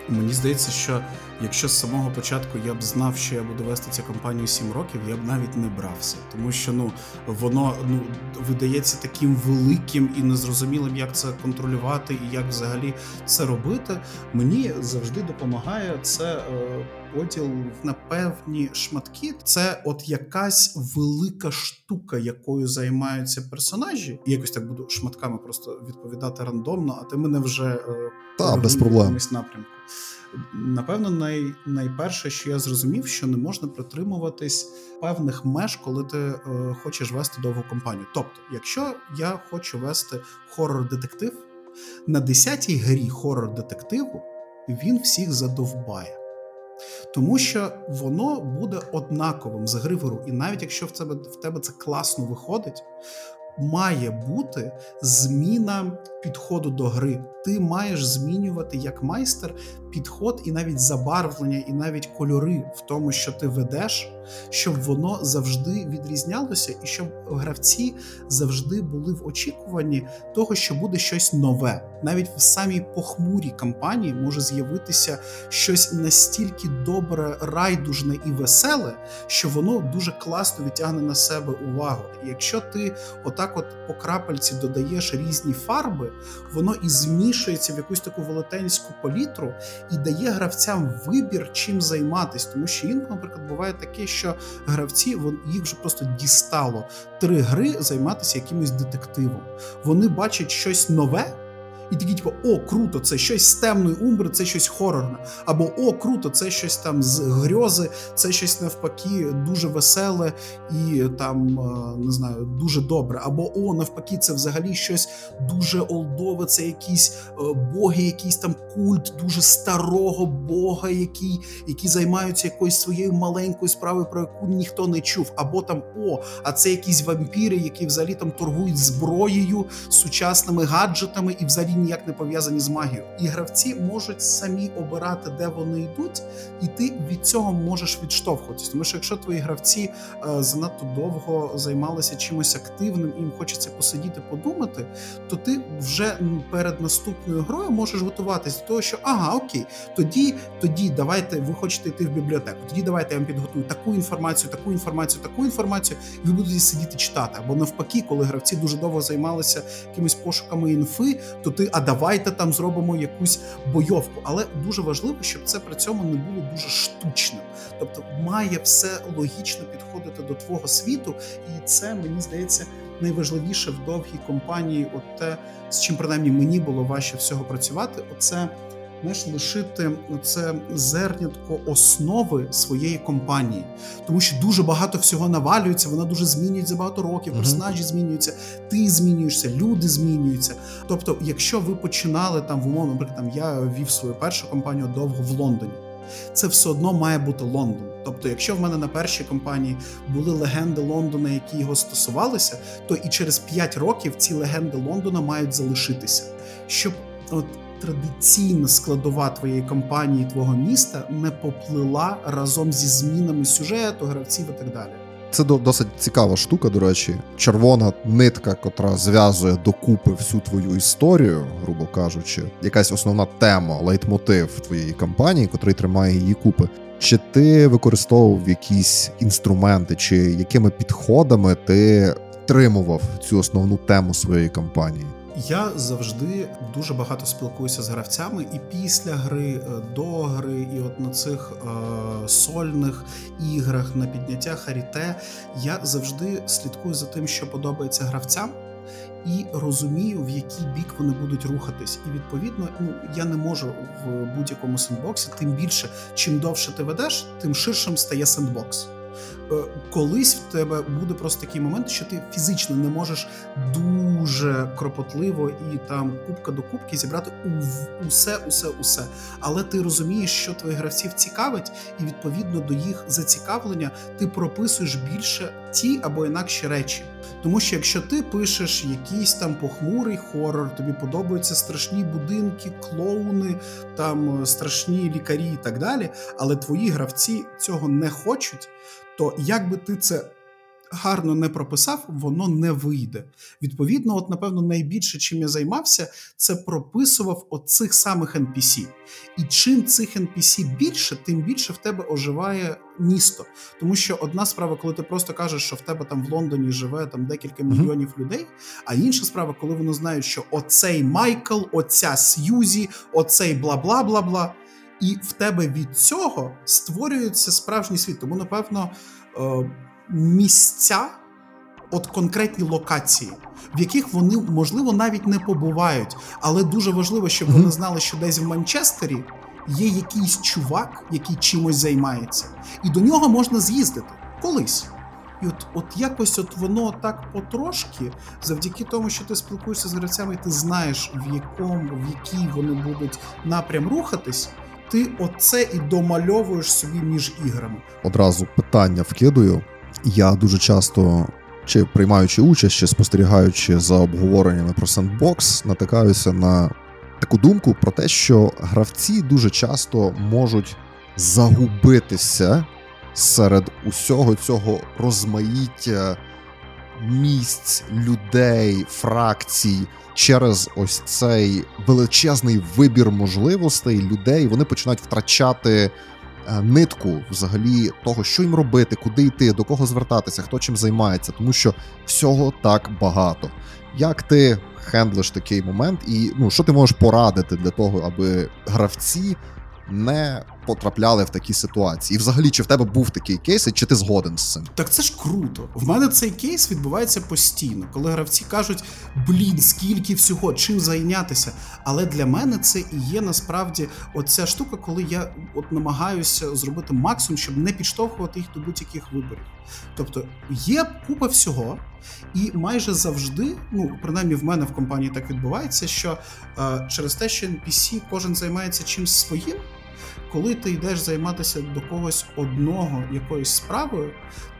Мені здається, що якщо з самого початку я б знав, що я буду вести цю кампанію 7 років, я б навіть не брався, тому що ну воно ну видається таким великим і незрозумілим, як це контролювати і як взагалі це робити. Мені завжди допомагає це. Е, поділ на певні шматки це от якась велика штука, якою займаються персонажі. І якось так буду шматками просто відповідати рандомно, а ти мене вже е, Та, без проблем. напрямку. Напевно, най, найперше, що я зрозумів, що не можна притримуватись певних меж, коли ти е, хочеш вести довгу компанію. Тобто, якщо я хочу вести хорор-детектив, на 10-й грі хорор-детективу він всіх задовбає. Тому що воно буде однаковим з гри в гру. І навіть якщо в тебе в тебе це класно виходить, має бути зміна підходу до гри. Ти маєш змінювати як майстер підход і навіть забарвлення, і навіть кольори в тому, що ти ведеш, щоб воно завжди відрізнялося, і щоб гравці завжди були в очікуванні того, що буде щось нове. Навіть в самій похмурій кампанії може з'явитися щось настільки добре, райдужне і веселе, що воно дуже класно відтягне на себе увагу. І якщо ти отак, от по крапельці додаєш різні фарби, воно і змішується в якусь таку велетенську палітру і дає гравцям вибір, чим займатися. Тому що інколи, наприклад, буває таке, що гравці їх вже просто дістало три гри займатися якимось детективом. Вони бачать щось нове і такі, типу, о, круто, це щось з темної умбри, це щось хорорне. Або о, круто, це щось там з грьози, це щось навпаки дуже веселе і там е, не знаю, дуже добре. Або о, навпаки, це взагалі щось дуже олдове, це якісь е, боги, якийсь там культ дуже старого бога, який які займаються якоюсь своєю маленькою справою, про яку ніхто не чув. Або там о, а це якісь вампіри, які взагалі там торгують зброєю, сучасними гаджетами і взагалі ніяк не пов'язані з магією. І гравці можуть самі обирати, де вони йдуть, і ти від цього можеш відштовхуватись. Тому що якщо твої гравці е, занадто довго займалися чимось активним, і їм хочеться посидіти, подумати, то ти вже перед наступною грою можеш готуватись до того, що ага, окей, тоді, тоді давайте ви хочете йти в бібліотеку. Тоді давайте я вам підготую таку інформацію, таку інформацію, таку інформацію, і ви будете сидіти читати. Або навпаки, коли гравці дуже довго займалися якимись пошуками інфи, то ти а давайте там зробимо якусь бойовку. Але дуже важливо, щоб це при цьому не було дуже штучним. Тобто має все логічно підходити до твого світу, і це мені здається найважливіше в довгій компанії. От те, з чим принаймні мені було важче всього працювати, оце знаєш, лишити це зернятко основи своєї компанії, тому що дуже багато всього навалюється, вона дуже змінюється багато років. Персонажі змінюються, ти змінюєшся, люди змінюються. Тобто, якщо ви починали там в умовно, наприклад, там я вів свою першу компанію довго в Лондоні. Це все одно має бути Лондон. Тобто, якщо в мене на першій компанії були легенди Лондона, які його стосувалися, то і через 5 років ці легенди Лондона мають залишитися, щоб от традиційна складова твоєї компанії, твого міста не поплила разом зі змінами сюжету, гравців і так далі. Це досить цікава штука, до речі. Червона нитка, котра зв'язує докупи всю твою історію, грубо кажучи, якась основна тема, лейтмотив твоєї кампанії, котрий тримає її купи. Чи ти використовував якісь інструменти, чи якими підходами ти тримував цю основну тему своєї кампанії? Я завжди дуже багато спілкуюся з гравцями, і після гри, е, до гри, і от на цих е, сольних іграх на підняття Харіте я завжди слідкую за тим, що подобається гравцям. І розумію, в який бік вони будуть рухатись. І відповідно, ну я не можу в будь-якому сендбоксі, тим більше, чим довше ти ведеш, тим ширшим стає сендбокс. Е, Колись в тебе буде просто такий момент, що ти фізично не можеш дуже кропотливо і там кубка до кубки зібрати усе, усе, усе. Але ти розумієш, що твоїх гравців цікавить, і відповідно до їх зацікавлення ти прописуєш більше ті або інакші речі. Тому що якщо ти пишеш якийсь там похмурий хорор, тобі подобаються страшні будинки, клоуни, там е, страшні лікарі і так далі, але твої гравці цього не хочуть, то як би ти це гарно не прописав, воно не вийде. Відповідно, от напевно, найбільше чим я займався, це прописував оцих самих NPC. І чим цих NPC більше, тим більше в тебе оживає місто. Тому що одна справа, коли ти просто кажеш, що в тебе там в Лондоні живе там декілька мільйонів людей. А інша справа, коли вони знають, що оцей Майкл, оця Сьюзі, оцей бла бла бла бла. І в тебе від цього створюється справжній світ. Тому, напевно, е, місця, от конкретні локації, в яких вони можливо навіть не побувають, але дуже важливо, щоб вони знали, що десь в Манчестері є якийсь чувак, який чимось займається, і до нього можна з'їздити колись. І от, от якось от воно так потрошки, завдяки тому, що ти спілкуєшся з гравцями, ти знаєш, в якому, в який вони будуть напрям рухатись, ти оце і домальовуєш собі між іграми. одразу питання вкидую. Я дуже часто, чи приймаючи участь, чи спостерігаючи за обговореннями про сендбокс, натикаюся на таку думку про те, що гравці дуже часто можуть загубитися серед усього цього розмаїття місць, людей, фракцій через ось цей величезний вибір можливостей людей. Вони починають втрачати е, нитку взагалі того, що їм робити, куди йти, до кого звертатися, хто чим займається, тому що всього так багато. Як ти хендлиш такий момент, і ну що ти можеш порадити для того, аби гравці не потрапляли в такі ситуації? І взагалі, чи в тебе був такий кейс, і чи ти згоден з цим? Так це ж круто. В мене цей кейс відбувається постійно, коли гравці кажуть: блін, скільки всього, чим зайнятися. Але для мене це і є насправді оця штука, коли я от намагаюся зробити максимум, щоб не підштовхувати їх до будь-яких виборів. Тобто є купа всього, і майже завжди, ну принаймні в мене в компанії так відбувається, що е, через те, що NPC кожен займається чимсь своїм. Коли ти йдеш займатися до когось одного якоюсь справою,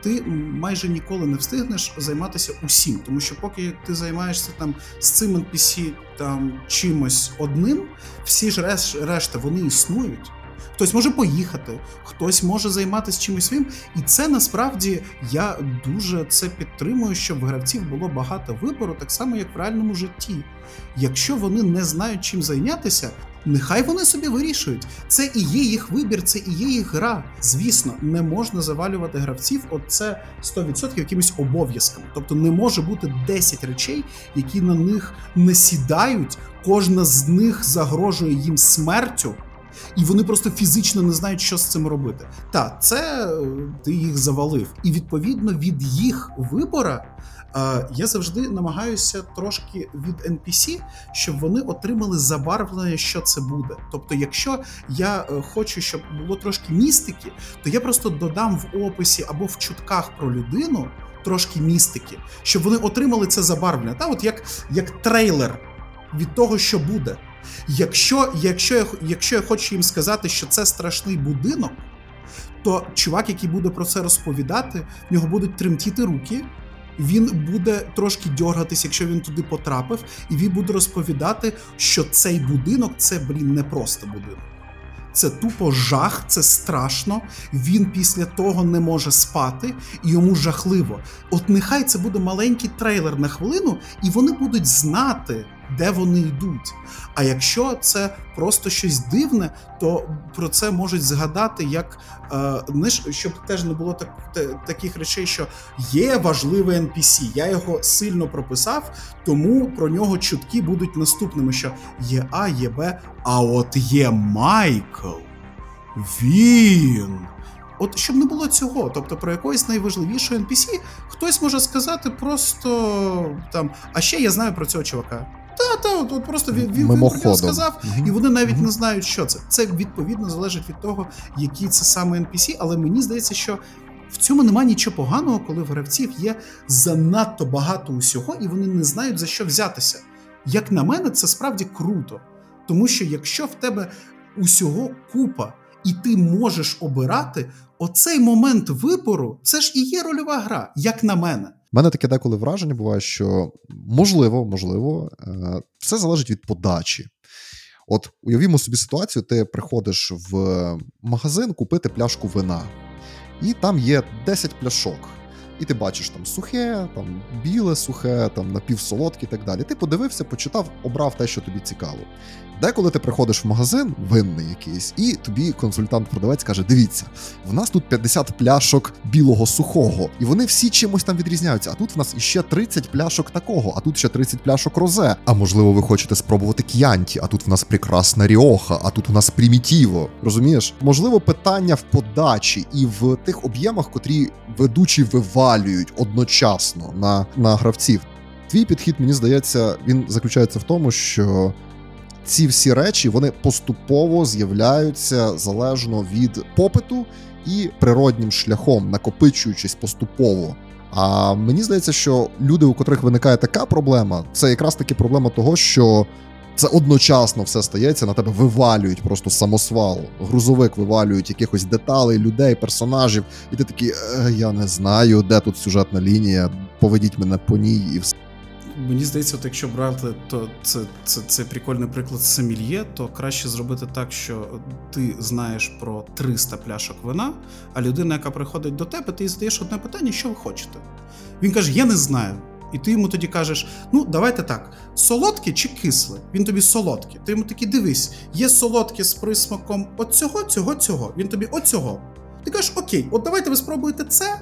ти майже ніколи не встигнеш займатися усім, тому що поки ти займаєшся там з цим NPC там чимось одним, всі ж реш, решта вони існують. Хтось може поїхати, хтось може займатися чимось своїм, і це насправді я дуже це підтримую, щоб в гравців було багато вибору, так само як в реальному житті. Якщо вони не знають чим зайнятися, нехай вони собі вирішують. Це і є їх вибір, це і є їх гра. Звісно, не можна завалювати гравців. От це 100% якимись обов'язками. Тобто не може бути 10 речей, які на них не сідають. Кожна з них загрожує їм смертю. І вони просто фізично не знають, що з цим робити. Та це е, ти їх завалив. І відповідно від їх вибора я завжди намагаюся трошки від NPC, щоб вони отримали забарвлення, що це буде. Тобто, якщо я е, хочу, щоб було трошки містики, то я просто додам в описі або в чутках про людину трошки містики, щоб вони отримали це забарвлення. Та, от як, як трейлер від того, що буде. Якщо, якщо, я, якщо я хочу їм сказати, що це страшний будинок, то чувак, який буде про це розповідати, в нього будуть тремтіти руки. Він буде трошки дьоргатись, якщо він туди потрапив, і він буде розповідати, що цей будинок це, блін, не просто будинок. Це тупо жах, це страшно. Він після того не може спати, і йому жахливо. От нехай це буде маленький трейлер на хвилину, і вони будуть знати, де вони йдуть. А якщо це просто щось дивне, то про це можуть згадати як е, щоб теж не було так, та- таких речей, що є важливий NPC, я його сильно прописав, тому про нього чутки будуть наступними: що є А, є Б, а от є Майкл. Він. От щоб не було цього, тобто про якогось найважливішого NPC хтось може сказати просто там, а ще я знаю про цього чувака. От, от просто він, він, про сказав, і вони навіть Мгм. не знають, що це. Це відповідно залежить від того, який це саме NPC, але мені здається, що в цьому немає нічого поганого, коли в гравців є занадто багато усього, і вони не знають за що взятися. Як на мене, це справді круто. Тому що якщо в тебе усього купа, і ти можеш обирати, оцей момент вибору це ж і є рольова гра, як на мене. У мене таке деколи враження буває, що можливо, можливо, е, все залежить від подачі. От уявімо собі ситуацію: ти приходиш в магазин купити пляшку вина, і там є 10 пляшок. І ти бачиш там сухе, там біле, сухе, там напівсолодке і так далі. Ти подивився, почитав, обрав те, що тобі цікаво. Деколи ти приходиш в магазин, винний якийсь, і тобі консультант-продавець каже: дивіться, в нас тут 50 пляшок білого сухого, і вони всі чимось там відрізняються. А тут в нас іще 30 пляшок такого, а тут ще 30 пляшок розе. А можливо, ви хочете спробувати к'янті, а тут в нас прекрасна ріоха, а тут у нас примітіво. Розумієш? Можливо, питання в подачі і в тих об'ємах, котрі ведучі вивалюють одночасно на, на гравців. Твій підхід, мені здається, він заключається в тому, що ці всі речі вони поступово з'являються залежно від попиту і природнім шляхом, накопичуючись поступово. А мені здається, що люди, у котрих виникає така проблема, це якраз таки проблема того, що це одночасно все стається, на тебе вивалюють просто самосвал, грузовик вивалюють якихось деталей, людей, персонажів, і ти такий, е, я не знаю, де тут сюжетна лінія, поведіть мене по ній і все. Мені здається, от якщо брати, то це, це, це прикольний приклад Семільє, то краще зробити так, що ти знаєш про 300 пляшок вина, а людина, яка приходить до тебе, ти їй задаєш одне питання, що ви хочете. Він каже: Я не знаю. І ти йому тоді кажеш: ну, давайте так, солодке чи кисле? Він тобі солодке. Ти йому такий дивись, є солодке з присмаком от цього, цього, цього. Він тобі оцього. Ти кажеш, окей, от давайте ви спробуєте це,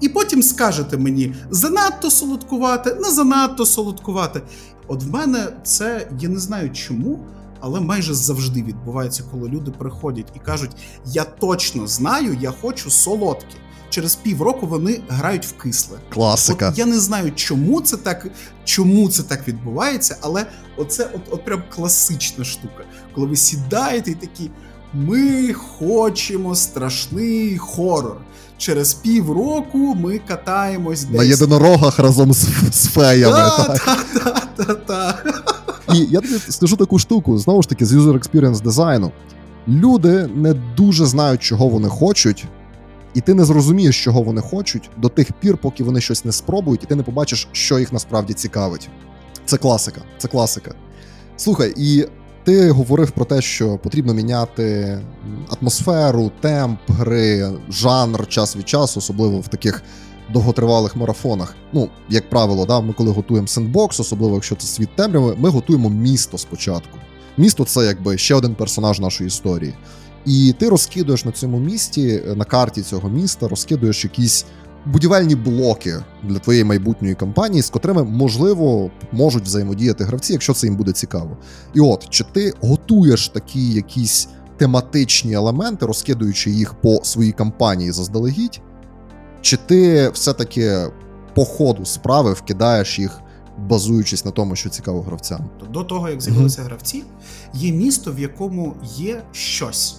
і потім скажете мені занадто солодкувати, не занадто солодкувати. От в мене це я не знаю чому, але майже завжди відбувається, коли люди приходять і кажуть: Я точно знаю, я хочу солодке. Через півроку вони грають в кисле. Класика. От я не знаю, чому це так, чому це так відбувається, але оце от, от прям класична штука, коли ви сідаєте і такі. Ми хочемо страшний хорор. Через півроку ми катаємось десь. На єдинорогах разом з, з феями. Та, так. та, та, та, та. І я тобі скажу таку штуку, знову ж таки, з user experience дизайну. Люди не дуже знають, чого вони хочуть, і ти не зрозумієш, чого вони хочуть до тих пір, поки вони щось не спробують, і ти не побачиш, що їх насправді цікавить. Це класика, це класика. Слухай, і ти говорив про те, що потрібно міняти атмосферу, темп гри, жанр час від часу, особливо в таких довготривалих марафонах. Ну, як правило, да, ми коли готуємо сендбокс, особливо якщо це світ темряви, ми готуємо місто спочатку. Місто це якби ще один персонаж нашої історії. І ти розкидуєш на цьому місті, на карті цього міста, розкидуєш якісь будівельні блоки для твоєї майбутньої кампанії, з котрими, можливо, можуть взаємодіяти гравці, якщо це їм буде цікаво. І от, чи ти готуєш такі якісь тематичні елементи, розкидуючи їх по своїй кампанії заздалегідь, чи ти все-таки по ходу справи вкидаєш їх, базуючись на тому, що цікаво гравцям? До того, як з'явилися гравці, є місто, в якому є щось.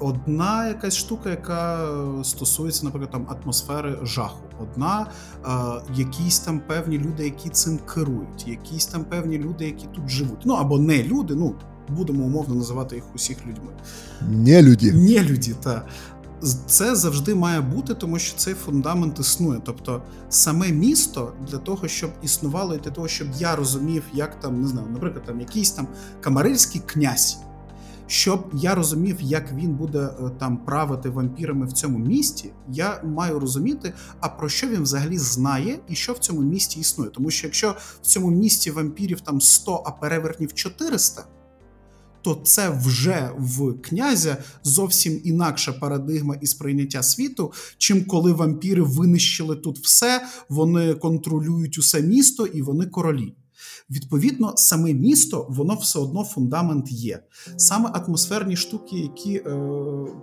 Одна якась штука, яка стосується, наприклад, там атмосфери жаху. Одна е, якісь там певні люди, які цим керують, якісь там певні люди, які тут живуть. Ну або не люди, ну будемо умовно називати їх усіх людьми. Не люди. Не люди, та це завжди має бути, тому що цей фундамент існує. Тобто, саме місто для того, щоб існувало, і для того, щоб я розумів, як там не знаю, наприклад, там якийсь там камарильський князь. Щоб я розумів, як він буде е, там правити вампірами в цьому місті, я маю розуміти, а про що він взагалі знає і що в цьому місті існує. Тому що якщо в цьому місті вампірів там 100, а перевертнів 400, то це вже в князя зовсім інакша парадигма і сприйняття світу, чим коли вампіри винищили тут все, вони контролюють усе місто і вони королі. Відповідно, саме місто, воно все одно фундамент є. Саме атмосферні штуки, які, е,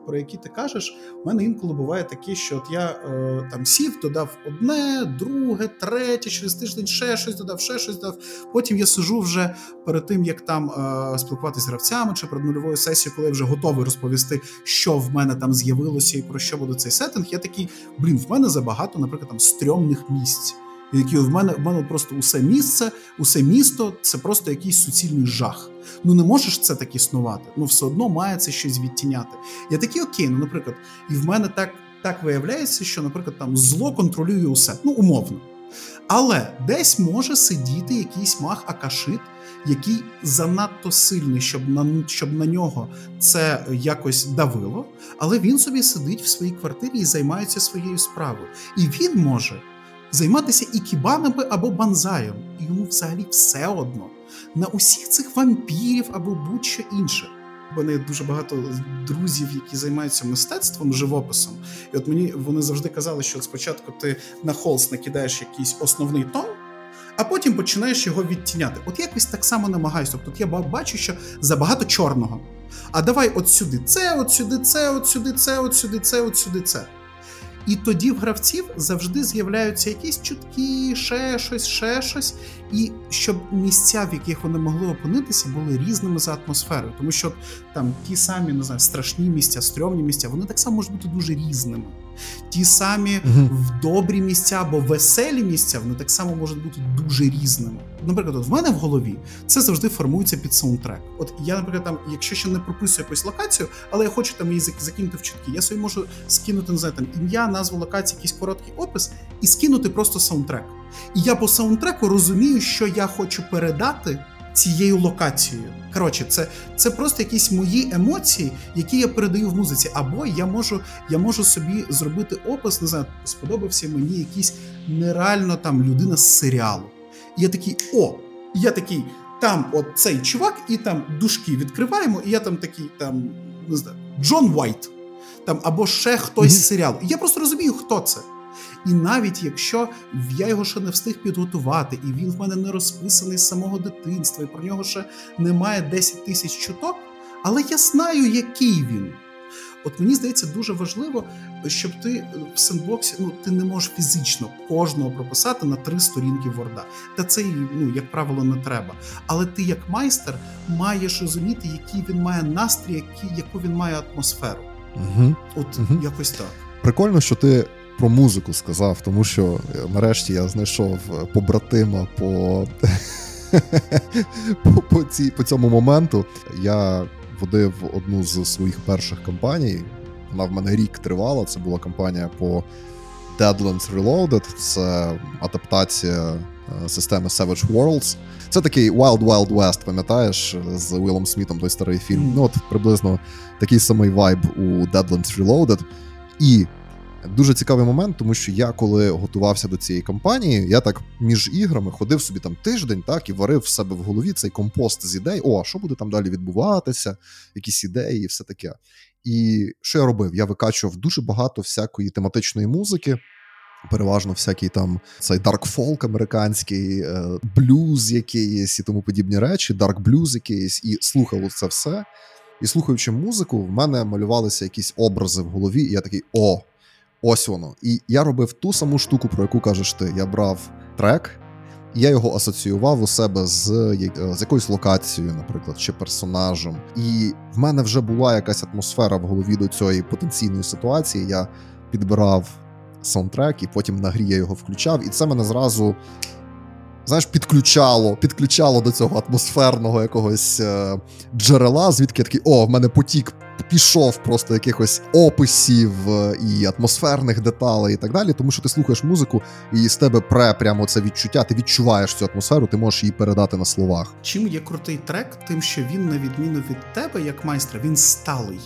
про які ти кажеш, у мене інколи буває таке, що от я е, там сів, додав одне, друге, третє, через тиждень ще щось додав, ще щось додав. Потім я сижу вже перед тим, як там е, спілкуватися з гравцями чи перед нульовою сесією, коли я вже готовий розповісти, що в мене там з'явилося і про що буде цей сеттинг. Я такий, блін, в мене забагато, наприклад, там стрьомних місць. Які в мене в мене просто усе місце, усе місто це просто якийсь суцільний жах. Ну не можеш це так існувати. Ну все одно має це щось відтіняти. Я такий окей, ну наприклад, і в мене так так виявляється, що, наприклад, там зло контролює усе, ну умовно. Але десь може сидіти якийсь мах Акашит, який занадто сильний, щоб на щоб на нього це якось давило. Але він собі сидить в своїй квартирі і займається своєю справою. І він може займатися ікібанами або банзаєм, і йому взагалі все одно на усіх цих вампірів або будь-що інше. Мене дуже багато друзів, які займаються мистецтвом, живописом. І от мені вони завжди казали, що спочатку ти на холст накидаєш якийсь основний тон, а потім починаєш його відтіняти. От якось так само намагаюся. Тобто я бачу, що забагато чорного. А давай от сюди це, от сюди це, от сюди це, от сюди це, от сюди це. І тоді в гравців завжди з'являються якісь чутки, ще щось, ще щось. І щоб місця, в яких вони могли опинитися, були різними за атмосферою. Тому що там ті самі не знаю, страшні місця, стрьомні місця, вони так само можуть бути дуже різними. Ті самі угу. в добрі місця або веселі місця, вони так само можуть бути дуже різними. Наприклад, от в мене в голові це завжди формується під саундтрек. От я, наприклад, там, якщо ще не прописую якусь локацію, але я хочу там її закинути в чутки, я собі можу скинути не знаю, там ім'я, назву локації, якийсь короткий опис і скинути просто саундтрек. І я по саундтреку розумію, що я хочу передати цією локацією. Коротше, це це просто якісь мої емоції, які я передаю в музиці. Або я можу я можу собі зробити опис, не знаю, сподобався мені якийсь нереально там людина з серіалу. І я такий, о, я такий, там от цей чувак, і там дужки відкриваємо, і я там такий, там, не знаю, Джон Вайт. Там або ще хтось з серіалу. І я просто розумію, хто це. І навіть якщо я його ще не встиг підготувати, і він в мене не розписаний з самого дитинства, і про нього ще немає 10 тисяч чуток, але я знаю, який він. От мені здається, дуже важливо, щоб ти в сендбоксі ну ти не можеш фізично кожного прописати на три сторінки Ворда. Та це ну як правило не треба. Але ти, як майстер, маєш розуміти, який він має настрій, який, яку він має атмосферу. Угу. От угу. якось так. Прикольно, що ти про музику сказав, тому що е, нарешті я знайшов е, побратима по по, по, ці, по цьому моменту. Я водив одну з своїх перших кампаній. Вона в мене рік тривала. Це була кампанія по Deadlands Reloaded. Це адаптація е, системи Savage Worlds. Це такий Wild Wild West, пам'ятаєш, з Уілом Смітом той старий фільм. Mm. Ну от приблизно такий самий вайб у Deadlands Reloaded. І Дуже цікавий момент, тому що я, коли готувався до цієї кампанії, я так між іграми ходив собі там тиждень, так і варив в себе в голові цей компост з ідей. О, а що буде там далі відбуватися, якісь ідеї, і все таке. І що я робив? Я викачував дуже багато всякої тематичної музики. Переважно всякий там цей дарк фолк американський, е, блюз якийсь і тому подібні речі, дарк блюз якийсь, і слухав це все. І слухаючи музику, в мене малювалися якісь образи в голові, і я такий: о, Ось воно. І я робив ту саму штуку, про яку кажеш ти. Я брав трек, і я його асоціював у себе з е, з якоюсь локацією, наприклад, чи персонажем. І в мене вже була якась атмосфера в голові до цієї потенційної ситуації. Я підбирав саундтрек, і потім на грі я його включав, і це мене зразу. Знаєш, підключало підключало до цього атмосферного якогось е, джерела, звідки я такий, о, в мене потік пішов просто якихось описів е, і атмосферних деталей, і так далі, тому що ти слухаєш музику, і з тебе пре прямо це відчуття. Ти відчуваєш цю атмосферу, ти можеш її передати на словах. Чим є крутий трек, тим, що він, на відміну від тебе, як майстра, він сталий.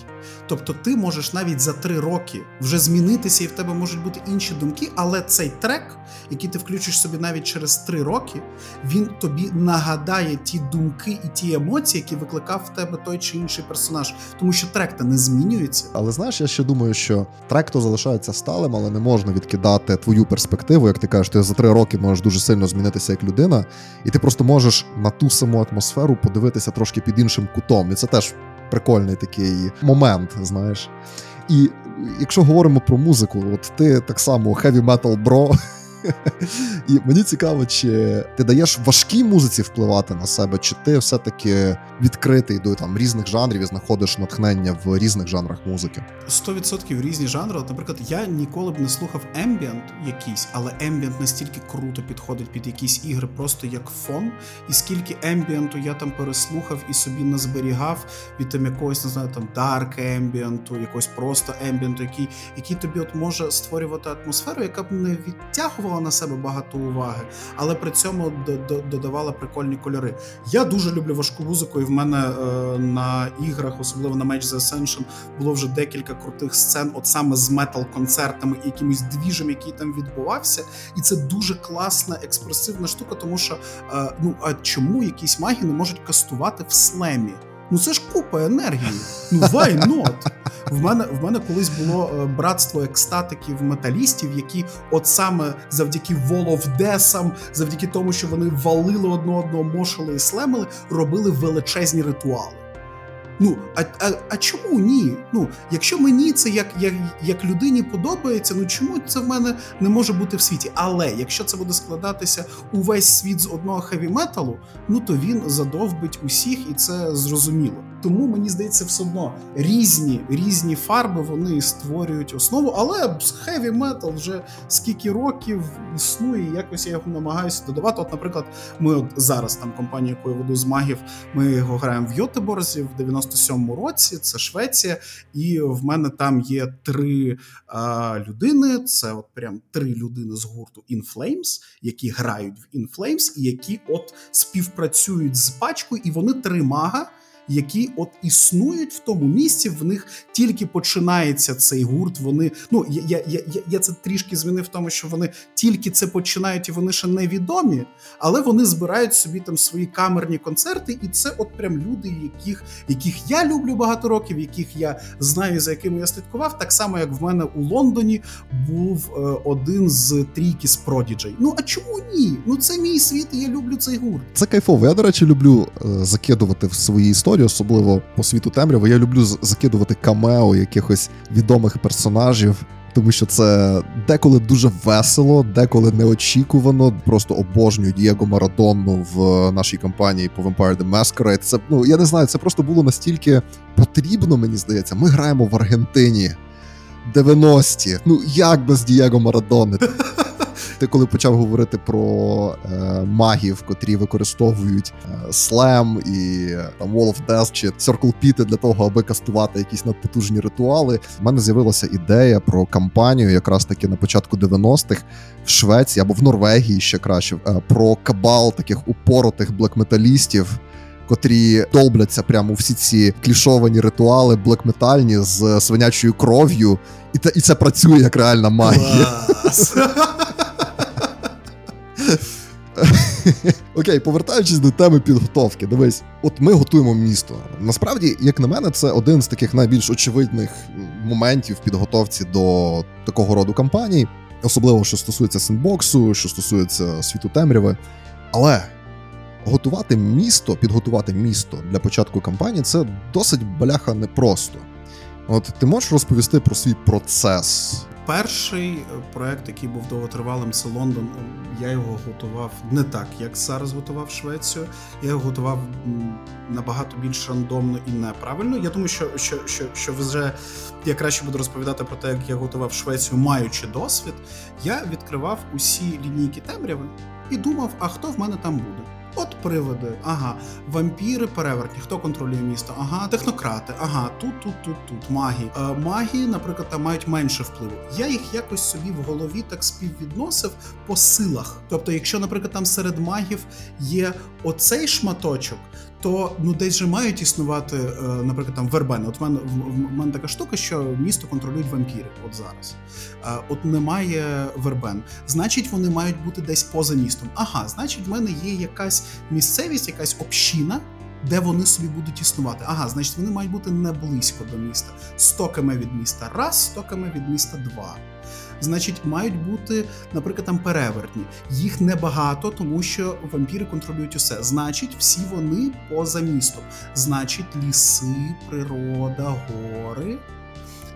Тобто ти можеш навіть за три роки вже змінитися, і в тебе можуть бути інші думки, але цей трек, який ти включиш собі навіть через три роки, він тобі нагадає ті думки і ті емоції, які викликав в тебе той чи інший персонаж, тому що трек то не змінюється. Але знаєш, я ще думаю, що трек то залишається сталим, але не можна відкидати твою перспективу. Як ти кажеш, ти за три роки можеш дуже сильно змінитися як людина, і ти просто можеш на ту саму атмосферу подивитися трошки під іншим кутом. І це теж прикольний такий момент, знаєш. І якщо говоримо про музику, от ти так само heavy metal bro, і мені цікаво, чи ти даєш важкій музиці впливати на себе, чи ти все-таки відкритий до там різних жанрів і знаходиш натхнення в різних жанрах музики. 100% різні жанри. Наприклад, я ніколи б не слухав ембієнт якийсь, але ембієнт настільки круто підходить під якісь ігри, просто як фон. І скільки ембієнту я там переслухав і собі назберігав від там якогось, не знаю, там дарк ембієнту, якогось просто ембієнту, який, який тобі от може створювати атмосферу, яка б не відтягувала на себе багато уваги, але при цьому додавала прикольні кольори. Я дуже люблю важку музику, і в мене е, на іграх, особливо на Match the Ascension, було вже декілька крутих сцен, от саме з метал-концертами і якимось двіжем, який там відбувався. І це дуже класна експресивна штука, тому що е, ну а чому якісь маги не можуть кастувати в слемі? Ну це ж купа енергії. Ну why not? В мене в мене колись було е, братство екстатиків металістів, які от саме завдяки воловдесам, завдяки тому, що вони валили одне одного, мошили і слемили, робили величезні ритуали. Ну, а, а, а чому ні? Ну, якщо мені це як, як, як людині подобається, ну чому це в мене не може бути в світі? Але якщо це буде складатися увесь світ з одного хеві металу, ну то він задовбить усіх, і це зрозуміло. Тому мені здається, все одно різні різні фарби вони створюють основу, але хеві метал вже скільки років існує, якось я його намагаюся додавати. От, наприклад, ми от зараз там компанія, яку я веду з магів, ми його граємо в Йотеборзі в 97-му році. Це Швеція, і в мене там є три а, людини. Це от прям три людини з гурту In Flames, які грають в In Flames і які от співпрацюють з пачкою, і вони три мага. Які от існують в тому місці, в них тільки починається цей гурт. Вони ну я, я, я, я це трішки змінив тому, що вони тільки це починають і вони ще невідомі, але вони збирають собі там свої камерні концерти, і це от прям люди, яких яких я люблю багато років, яких я знаю, за якими я слідкував. Так само, як в мене у Лондоні був е, один з трійки з Prodigy. Ну а чому ні? Ну це мій світ, і я люблю цей гурт. Це кайфово. Я, до речі, люблю е, закидувати в свої історії, особливо по світу темряви. Я люблю закидувати камео якихось відомих персонажів. Тому що це деколи дуже весело, деколи неочікувано. Просто обожнюю Дієго Марадонну в нашій кампанії по Vampire the Masquerade. Це ну я не знаю, це просто було настільки потрібно, мені здається. Ми граємо в Аргентині 90-ті. Ну як без Дієго Марадони? Ти коли почав говорити про е, магів, котрі використовують е, слем і там Wall of Death чи Circle Pit для того, аби кастувати якісь надпотужні ритуали, в мене з'явилася ідея про кампанію, якраз таки на початку 90-х в Швеції або в Норвегії ще краще, е, про кабал таких упоротих блекметалістів. Котрі долбляться прямо всі ці клішовані ритуали блекметальні з свинячою кров'ю, і, те, і це працює як реальна магія. Окей, повертаючись до теми підготовки, дивись, от ми готуємо місто. Насправді, як на мене, це один з таких найбільш очевидних моментів підготовці до такого роду кампаній, особливо що стосується сендбоксу, що стосується світу темряви. Але готувати місто, підготувати місто для початку кампанії це досить бляха непросто. От ти можеш розповісти про свій процес Перший е, проект, який був довготривалим, це Лондон. Я його готував не так, як зараз готував Швецію. Я його готував набагато більш рандомно і неправильно. Я думаю, що, що, що, що вже я краще буду розповідати про те, як я готував Швецію, маючи досвід. Я відкривав усі лінійки темряви і думав, а хто в мене там буде. От приводи, ага, вампіри, перевертні, хто контролює місто? Ага, технократи, ага, тут, тут, тут, тут, магії. Е, маги, наприклад, там мають менше впливу. Я їх якось собі в голові так співвідносив по силах. Тобто, якщо, наприклад, там серед магів є оцей шматочок, то ну десь же мають існувати, е, наприклад, там вербени. От в мене в, мене така штука, що місто контролюють вампіри. От зараз. Е, от немає вербен. Значить, вони мають бути десь поза містом. Ага, значить, в мене є якась місцевість, якась община. Де вони собі будуть існувати? Ага, значить, вони мають бути не близько до міста. 100 км від міста раз, 100 км від міста два. Значить, мають бути, наприклад, там перевертні. Їх небагато, тому що вампіри контролюють усе. Значить, всі вони поза містом. Значить, ліси, природа, гори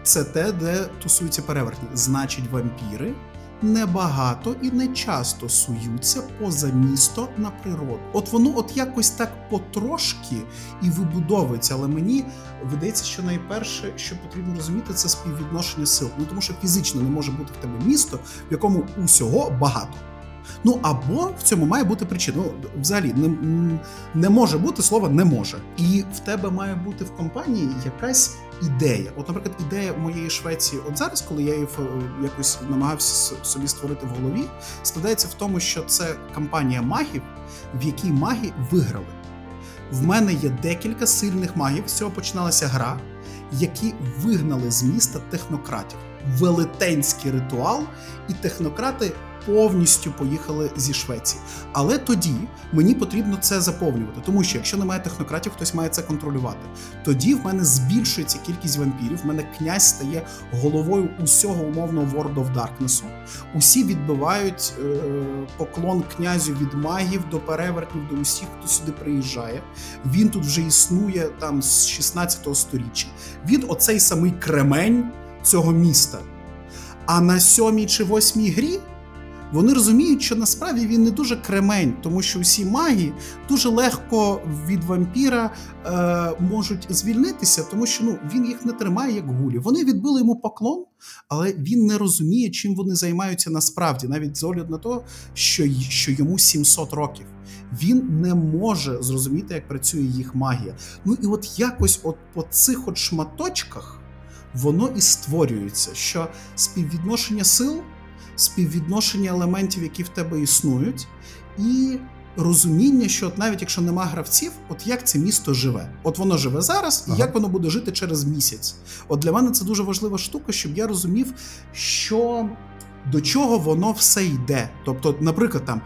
це те, де тусуються перевертні. Значить, вампіри небагато і не часто суються поза місто на природу. От воно от якось так потрошки і вибудовується. Але мені видається, що найперше, що потрібно розуміти, це співвідношення сил. Ну тому що фізично не може бути в тебе місто, в якому усього багато. Ну або в цьому має бути причина. Ну, взагалі не, не може бути слова не може. І в тебе має бути в компанії якась ідея. От, наприклад, ідея моєї Швеції, от зараз, коли я її е, якось намагався собі створити в голові, складається в тому, що це кампанія магів, в якій маги виграли. В мене є декілька сильних магів. З цього починалася гра, які вигнали з міста технократів. Велетенський ритуал, і технократи повністю поїхали зі Швеції. Але тоді мені потрібно це заповнювати, тому що якщо немає технократів, хтось має це контролювати. Тоді в мене збільшується кількість вампірів. В мене князь стає головою усього умовного World of Darkness. Усі відбивають е, поклон князю від магів до перевертнів, до усіх, хто сюди приїжджає. Він тут вже існує там з 16 століття. Він оцей самий кремень цього міста. А на сьомій чи восьмій грі вони розуміють, що насправді він не дуже кремень, тому що усі маги дуже легко від вампіра е, можуть звільнитися, тому що ну він їх не тримає як гулі. Вони відбили йому поклон, але він не розуміє, чим вони займаються насправді, навіть з огляду на те, що, що йому 700 років. Він не може зрозуміти, як працює їх магія. Ну і от якось, от по цих от шматочках, воно і створюється, що співвідношення сил співвідношення елементів, які в тебе існують, і розуміння, що от навіть якщо нема гравців, от як це місто живе. От воно живе зараз, і як воно буде жити через місяць. От для мене це дуже важлива штука, щоб я розумів, що до чого воно все йде. Тобто, наприклад, там.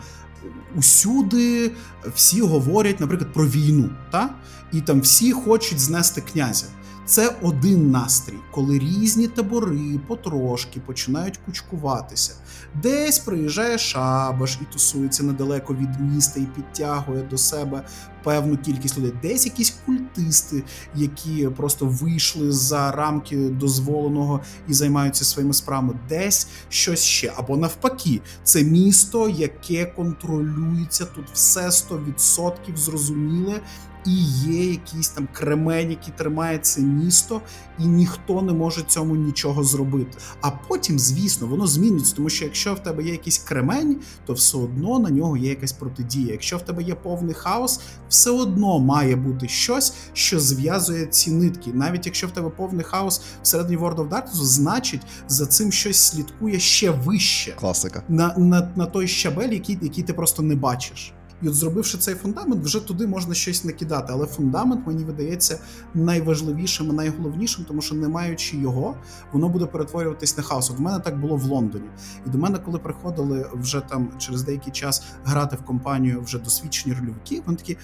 Усюди всі говорять, наприклад, про війну, та? і там всі хочуть знести князя. Це один настрій, коли різні табори потрошки починають кучкуватися. Десь приїжджає шабаш і тусується недалеко від міста і підтягує до себе певну кількість людей. Десь якісь культисти, які просто вийшли за рамки дозволеного і займаються своїми справами. Десь щось ще. Або навпаки, це місто, яке контролюється тут все 100% зрозуміле і є якийсь там кремень, який тримає це місто, і ніхто не може цьому нічого зробити. А потім, звісно, воно зміниться, тому що якщо в тебе є якийсь кремень, то все одно на нього є якась протидія. Якщо в тебе є повний хаос, все одно має бути щось, що зв'язує ці нитки. Навіть якщо в тебе повний хаос всередині World of Darkness, значить за цим щось слідкує ще вище. Класика на на, на той щабель, який, який ти просто не бачиш. І от зробивши цей фундамент, вже туди можна щось накидати. Але фундамент мені видається найважливішим і найголовнішим, тому що не маючи його, воно буде перетворюватись на хаос. От в мене так було в Лондоні. І до мене, коли приходили вже там через деякий час грати в компанію вже досвідчені рольовики, вони такі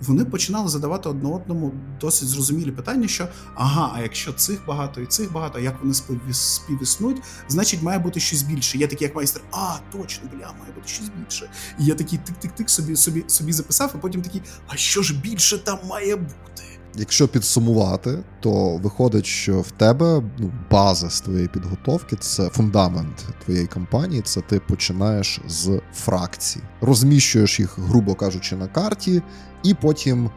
вони починали задавати одне одному досить зрозумілі питання, що ага, а якщо цих багато і цих багато, як вони співіснують, значить має бути щось більше. Я такий, як майстер, а точно, бля, має бути щось більше. І я такий тик-тик-тик собі собі собі записав, а потім такий, а що ж більше там має бути? Якщо підсумувати, то виходить, що в тебе ну, база з твоєї підготовки, це фундамент твоєї кампанії. Це ти починаєш з фракцій, розміщуєш їх, грубо кажучи, на карті, і потім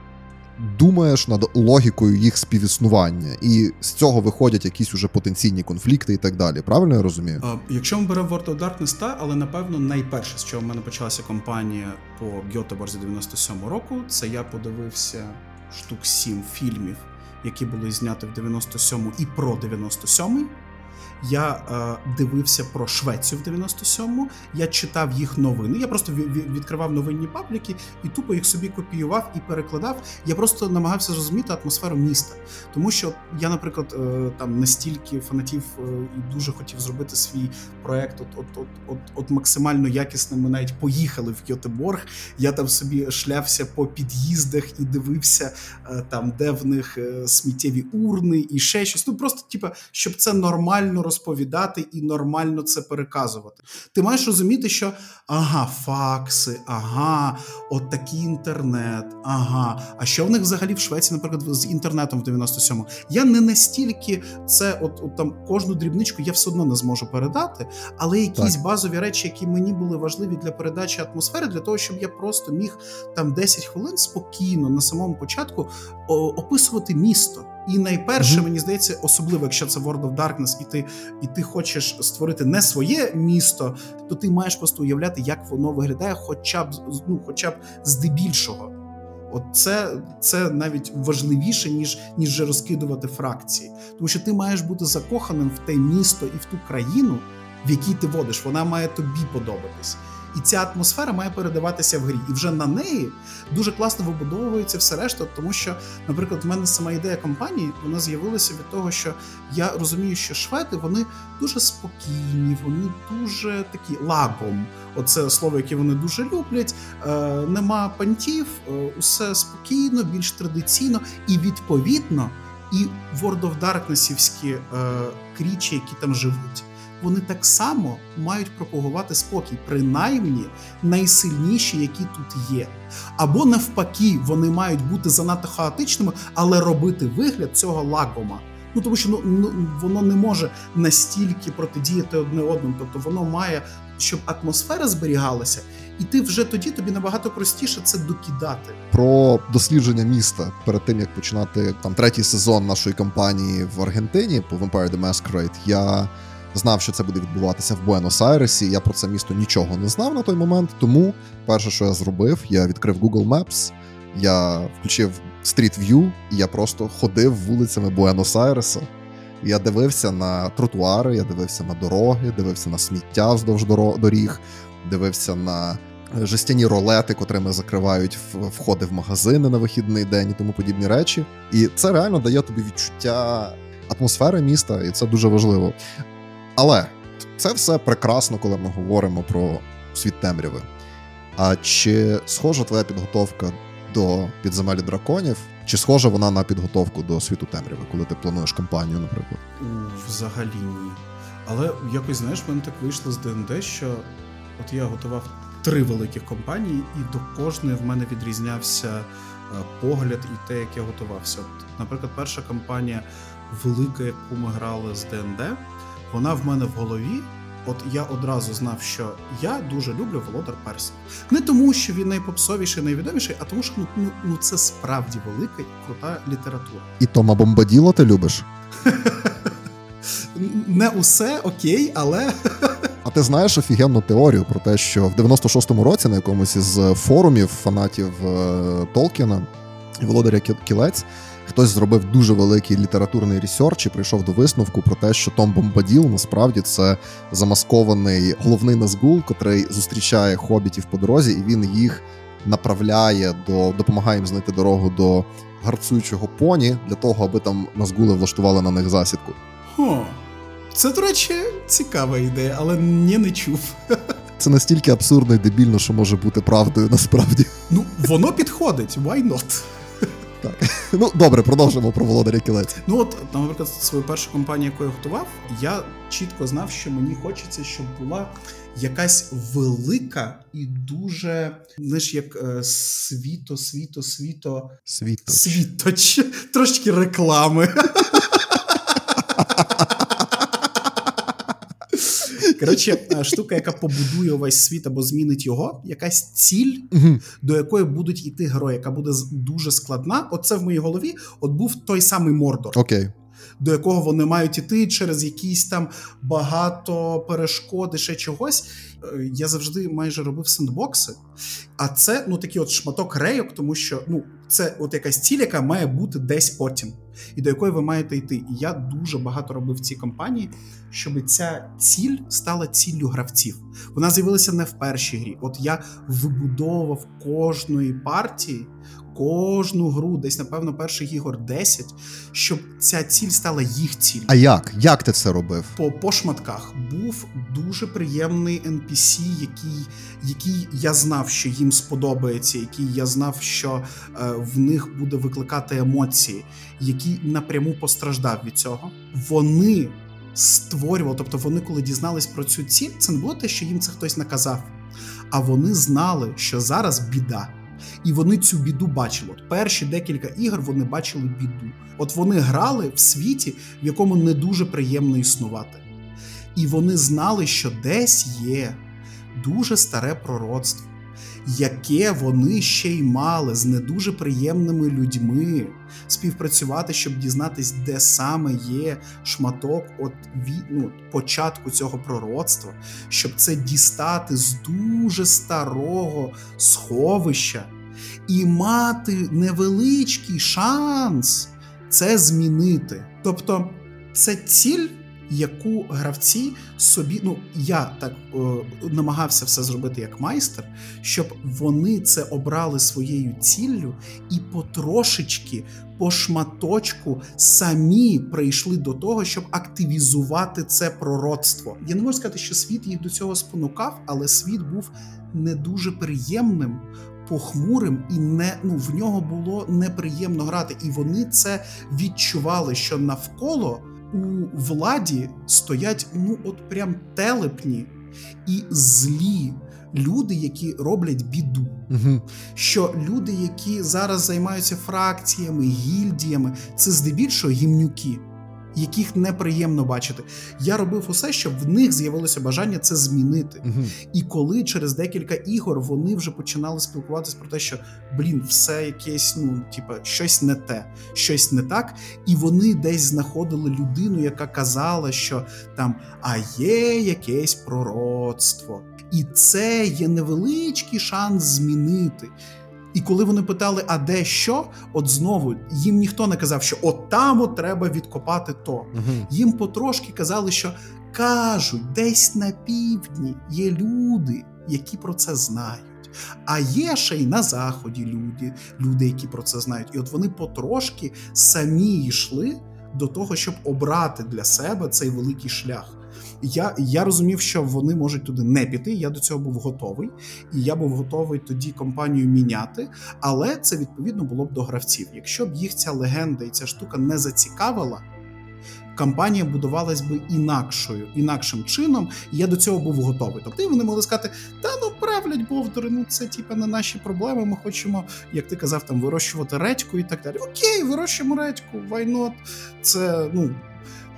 думаєш над логікою їх співіснування. І з цього виходять якісь уже потенційні конфлікти і так далі. Правильно я розумію? А, Якщо ми беремо World of Darkness, та, але напевно найперше, з чого в мене почалася кампанія по Гьотеборзі 97 року, це я подивився штук 7 фільмів, які були зняті в 97 і про 97 я е, дивився про Швецію в 97-му, я читав їх новини. Я просто ві- ві- відкривав новинні пабліки і тупо їх собі копіював і перекладав. Я просто намагався зрозуміти атмосферу міста. Тому що я, наприклад, е, там настільки фанатів е, і дуже хотів зробити свій проект, от, от, от, от, от максимально якісним. Ми навіть поїхали в Гьотеборг. Я там собі шлявся по під'їздах і дивився е, там, де в них е, сміттєві урни і ще щось. Ну просто, типа, щоб це нормально розповідати і нормально це переказувати. Ти маєш розуміти, що ага, факси, ага, от такий інтернет, ага. А що в них взагалі в Швеції, наприклад, з інтернетом в 97-му? Я не настільки це, от, от там кожну дрібничку я все одно не зможу передати, але якісь базові речі, які мені були важливі для передачі атмосфери, для того, щоб я просто міг там 10 хвилин спокійно на самому початку описувати місто. І найперше, Мгм. мені здається, особливо якщо це World of Darkness, і ти, і ти хочеш створити не своє місто, то ти маєш просто уявляти, як воно виглядає, хоча б ну, хоча б здебільшого. От це, це навіть важливіше, ніж, ніж розкидувати фракції. Тому що ти маєш бути закоханим в те місто і в ту країну, в якій ти водиш. Вона має тобі подобатись. І ця атмосфера має передаватися в грі. І вже на неї дуже класно вибудовується все решта, тому що, наприклад, в мене сама ідея компанії вона з'явилася від того, що я розумію, що шведи вони дуже спокійні, вони дуже такі лагом. Оце слово, яке вони дуже люблять. Е, нема пантів, е, усе спокійно, більш традиційно, і відповідно, і World of Darknessівські е, крічі, які там живуть. Вони так само мають пропагувати спокій, принаймні найсильніші, які тут є. Або навпаки, вони мають бути занадто хаотичними, але робити вигляд цього лагома. Ну тому що ну, ну воно не може настільки протидіяти одне одному. Тобто воно має, щоб атмосфера зберігалася, і ти вже тоді тобі набагато простіше це докидати. Про дослідження міста перед тим як починати там третій сезон нашої кампанії в Аргентині по Vampire the Masquerade, я знав, що це буде відбуватися в Буенос-Айресі. Я про це місто нічого не знав на той момент. Тому перше, що я зробив, я відкрив Google Maps, я включив Street View, і я просто ходив вулицями Буенос-Айреса. Я дивився на тротуари, я дивився на дороги, дивився на сміття вздовж доріг, дивився на жестяні ролети, котрими закривають входи в магазини на вихідний день і тому подібні речі. І це реально дає тобі відчуття атмосфери міста, і це дуже важливо. Але це все прекрасно, коли ми говоримо про світ темряви. А чи схожа твоя підготовка до підземелі драконів? Чи схожа вона на підготовку до світу темряви, коли ти плануєш кампанію, наприклад? Взагалі ні. Але якось знаєш, в мене так вийшло з ДНД, що от я готував три великих компанії, і до кожної в мене відрізнявся е, погляд і те, як я готувався. От, наприклад, перша кампанія велика, яку ми грали з ДНД, вона в мене в голові. От я одразу знав, що я дуже люблю Володар Персів. Не тому, що він найпопсовіший, найвідоміший, а тому, що ну, ну, ну це справді велика і крута література. І Тома Бомбаділо ти любиш? Не усе окей, але А ти знаєш офігенну теорію про те, що в 96-му році на якомусь із форумів фанатів е, Толкіна і Володаря Кілець хтось зробив дуже великий літературний research і прийшов до висновку про те, що Том Бомбаділ насправді це замаскований головний Назгул, котрий зустрічає хобітів по дорозі, і він їх направляє до допомагає їм знайти дорогу до Гарцуючого поні для того, аби там Назгули влаштували на них засідку. Хо. Це, до речі, цікава ідея, але ні, не чув. Це настільки абсурдно і дебільно, що може бути правдою насправді. Ну, воно підходить, why not? Ну добре, продовжимо про володаря кілець. Ну, от, наприклад, свою першу компанію, яку я готував, я чітко знав, що мені хочеться, щоб була якась велика і дуже, знаєш, як е, світо, світо, світо, Світоч. світоч, трошки реклами. Коротше, е, штука, яка побудує увесь світ або змінить його, якась ціль, до якої будуть іти герої, яка буде дуже складна. Оце в моїй голові. От був той самий Мордор, Окей. До якого вони мають іти через якісь там багато перешкод і ще чогось. Е, Я завжди майже робив сендбокси. А це ну такий от шматок рейок, тому що ну це от якась ціль, яка має бути десь потім, і до якої ви маєте йти. І я дуже багато робив в цій компанії, щоб ця ціль стала ціллю гравців. Вона з'явилася не в першій грі. От я вибудовував кожної партії. Кожну гру, десь, напевно, перших ігор 10, щоб ця ціль стала їх ціллю А як? Як ти це робив? по, по шматках був дуже приємний NPC, який, який я знав, що їм сподобається, який я знав, що е, в них буде викликати емоції, який напряму постраждав від цього. Вони створювали, тобто вони, коли дізнались про цю ціль, це не було те, що їм це хтось наказав, а вони знали, що зараз біда. І вони цю біду бачили. От перші декілька ігор вони бачили біду. От вони грали в світі, в якому не дуже приємно існувати. І вони знали, що десь є дуже старе пророцтво, яке вони ще й мали з не дуже приємними людьми співпрацювати, щоб дізнатись, де саме є шматок от ві- ну, початку цього пророцтва, щоб це дістати з дуже старого сховища і мати невеличкий шанс це змінити. Тобто, це ціль, яку гравці собі, ну я так е, намагався все зробити як майстер, щоб вони це обрали своєю ціллю і потрошечки, по шматочку самі прийшли до того, щоб активізувати це пророцтво. Я не можу сказати, що світ їх до цього спонукав, але світ був не дуже приємним. Похмурим і не ну в нього було неприємно грати, і вони це відчували, що навколо у владі стоять ну от прям телепні і злі люди, які роблять біду. Угу. Що люди, які зараз займаються фракціями, гільдіями, це здебільшого гімнюки, яких неприємно бачити. Я робив усе, щоб в них з'явилося бажання це змінити. Угу. І коли через декілька ігор вони вже починали спілкуватися про те, що блін, все якесь, ну типа, щось не те, щось не так, і вони десь знаходили людину, яка казала, що там а є якесь пророцтво, і це є невеличкий шанс змінити. І коли вони питали, а де що, от знову їм ніхто не казав, що от там от треба відкопати то. Угу. Їм потрошки казали, що кажуть, десь на півдні є люди, які про це знають. А є ще й на заході люди, люди, які про це знають. І от вони потрошки самі йшли до того, щоб обрати для себе цей великий шлях. Я, я розумів, що вони можуть туди не піти. Я до цього був готовий, і я був готовий тоді компанію міняти. Але це відповідно було б до гравців. Якщо б їх ця легенда і ця штука не зацікавила, кампанія будувалась би інакшою, інакшим чином, і я до цього був готовий. Тобто вони могли сказати: та ну правлять бовдори, ну це типа не наші проблеми. Ми хочемо, як ти казав, там вирощувати редьку і так далі. Окей, вирощуємо редьку, not? Це ну.